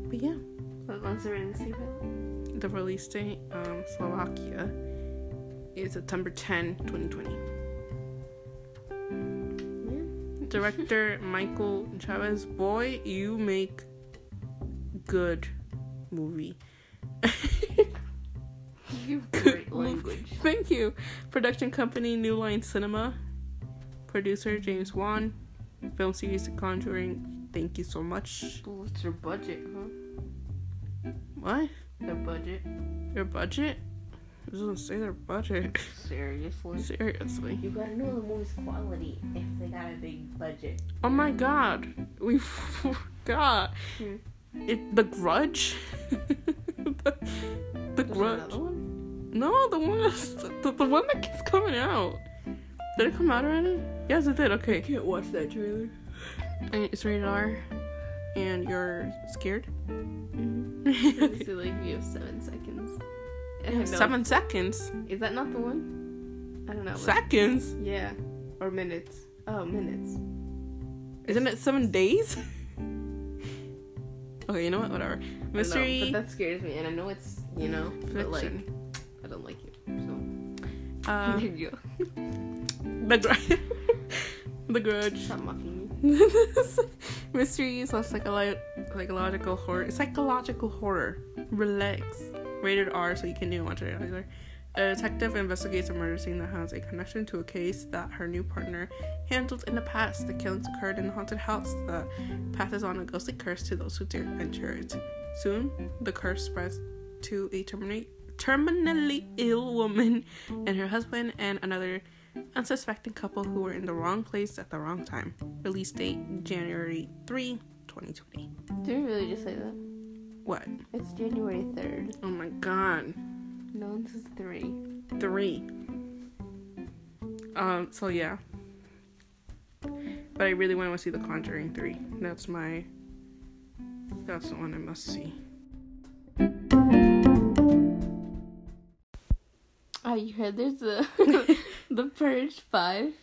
But yeah, What in the seatbelt? the release date, um, Slovakia, is September 10, 2020. Director Michael Chaves, boy, you make good movie. You have great language. Thank you. Production company New Line Cinema. Producer James Wan. Film series The Conjuring. Thank you so much. What's your budget, huh? What? Their budget? Your budget? It doesn't say their budget. Seriously? Seriously. You gotta know the movie's quality if they got a big budget. Oh my god. We forgot. Hmm. It the grudge? the, the grudge. another one? No, the one that's, the, the one that keeps coming out. Did it come out already? Yes, it did. Okay. I can't watch that trailer. And it's rated R, and you're scared. Mm-hmm. so like you have seven seconds. Seven seconds. Is that not the one? I don't know. Seconds. Yeah. Or minutes. Oh, minutes. Isn't it seven days? okay, you know what? Whatever. I know, Mystery but that scares me, and I know it's you know, but like. I don't like it. So Uh, there you go. the grudge. the grudge. Stop mocking me. Mystery slash psycholo- psychological horror. Psychological horror. Relax. Rated R, so you can't even watch it later. A detective investigates a murder scene that has a connection to a case that her new partner handled in the past. The killings occurred in a haunted house that passes on a ghostly curse to those who dare enter it. Soon, the curse spreads to a terminate, terminally ill woman and her husband and another unsuspecting couple who were in the wrong place at the wrong time. Release date January 3, 2020. Did we really just say that? What? It's January 3rd. Oh my god. No, this is 3. Three. Um, so yeah. But I really want to see The Conjuring 3. That's my. That's the one I must see. Oh, you heard there's a The Purge 5?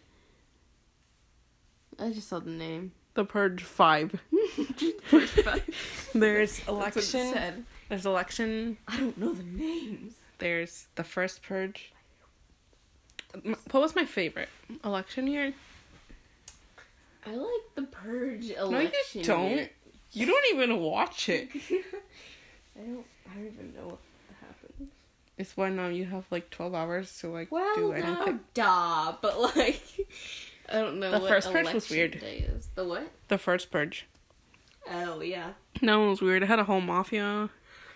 I just saw the name. The Purge 5. Purge 5. There's That's what it election. said. There's election. I don't know the names. There's the first Purge. What was my favorite? Election year? I like the Purge election. No, election. you don't. year. You don't even watch it. I don't. I don't even know what happens. It's when um, you have like 12 hours to like Well, do no, anything. duh, but like, I don't know. The what first Purge was weird. Day is the what? The first Purge. Oh yeah. That one was weird. It had a whole mafia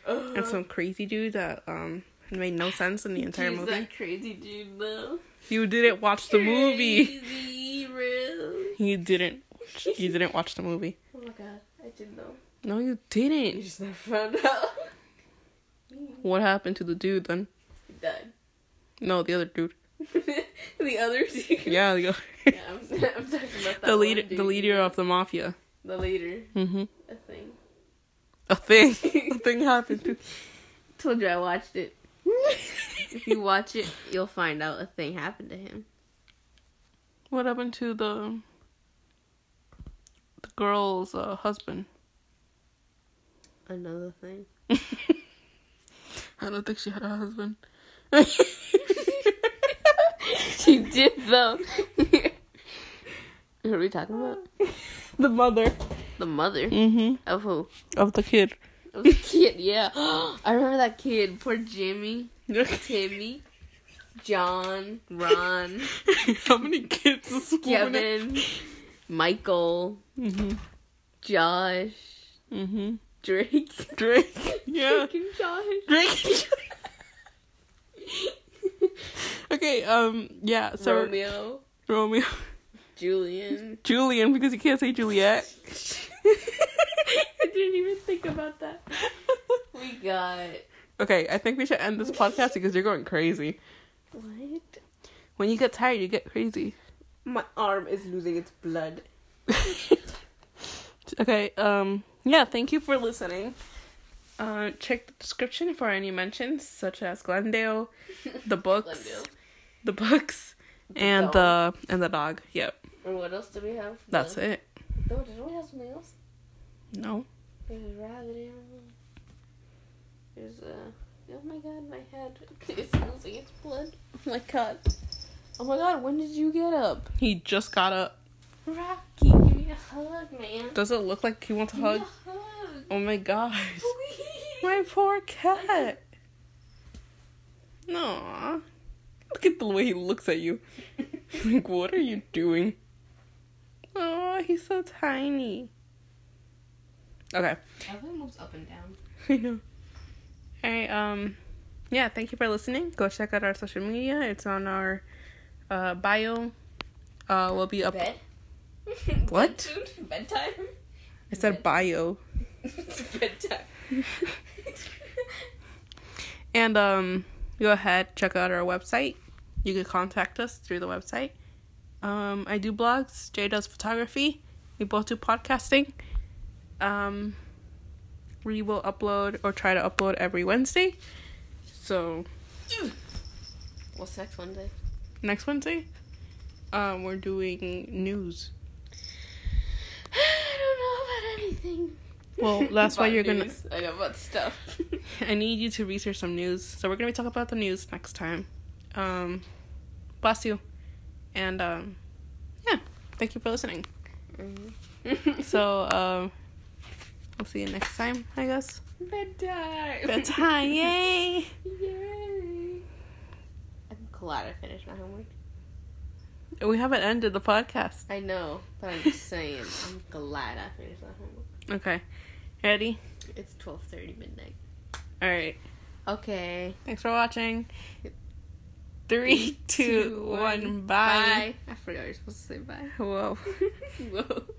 Uh, and some crazy dude that um made no sense in the entire He's movie. that crazy dude though. You didn't watch the movie. Crazy, really? You didn't. Watch, you didn't watch the movie. Oh my god, I didn't know. No, you You didn't. just never found out. What happened to the dude then? He died. No, the other dude. the other dude. Yeah, the, Yeah, I'm, I'm talking about the leader. The leader of the mafia. The leader. hmm I think. A thing. A thing happened to. Told you I watched it. if you watch it, you'll find out a thing happened to him. What happened to the the girl's uh, husband? Another thing. I don't think she had a husband. she did though. What are we talking about? the mother. The mother Mm-hmm. of who? Of the kid. Of the kid. Yeah, I remember that kid. Poor Jimmy, Timmy, John, Ron, How many kids is this woman? Kevin, Michael, Mm-hmm. Josh, Mm-hmm. Drake. Drake. Yeah. Drake and Josh. Drake. okay, um, yeah, so Romeo, Romeo. Julian. Julian, because you can't say Juliet. I didn't even think about that. We got okay, I think we should end this podcast because you're going crazy. what? When you get tired, you get crazy. My arm is losing its blood. Okay, um, yeah, thank you for listening. Uh, check the description for any mentions, such as Glendale, the books, Glendale. the books, and dog. the and the dog. Yep, And what else do we have? that's The- it. No, did we have something else? No, There's a rabbit animal. There's a. Oh my god, my head. It's losing its blood. Oh my god. Oh my god, when did you get up? he just got up. Rocky, give me a hug, man. Does it look like he wants a hug? a hug. Oh my gosh, Please. my poor cat. No, look at the way he looks at you. like, what are you doing? Oh, he's so tiny. Okay. Evan moves up and down. I know. Alright, um yeah, thank you for listening. Go check out our social media. It's on our uh bio. Uh we'll be up Bed? What? Bed? Bedtime? I said bio. it's bedtime. And um go ahead, check out our website. You can contact us through the website. Um I do blogs, Jay does photography. We both do podcasting. Um we will upload or try to upload every Wednesday. So What's next Wednesday? next Wednesday, um, we're doing news. I don't know about anything. Well, that's why you're gonna. I know about stuff. I need you to research some news. So we're gonna be talking about the news next time. Um, bless you, and um, yeah, thank you for listening. Mhm. So um, we'll see you next time, I guess. bedtime. Bedtime, yay! Yay. I'm glad I finished my homework. We haven't ended the podcast. I know, but I'm just saying. I'm glad I finished my homework. Okay, ready? It's 12:30 midnight. All right. Okay. Thanks for watching. Three, two, one, bye. I forgot you're supposed to say bye. Whoa. Whoa.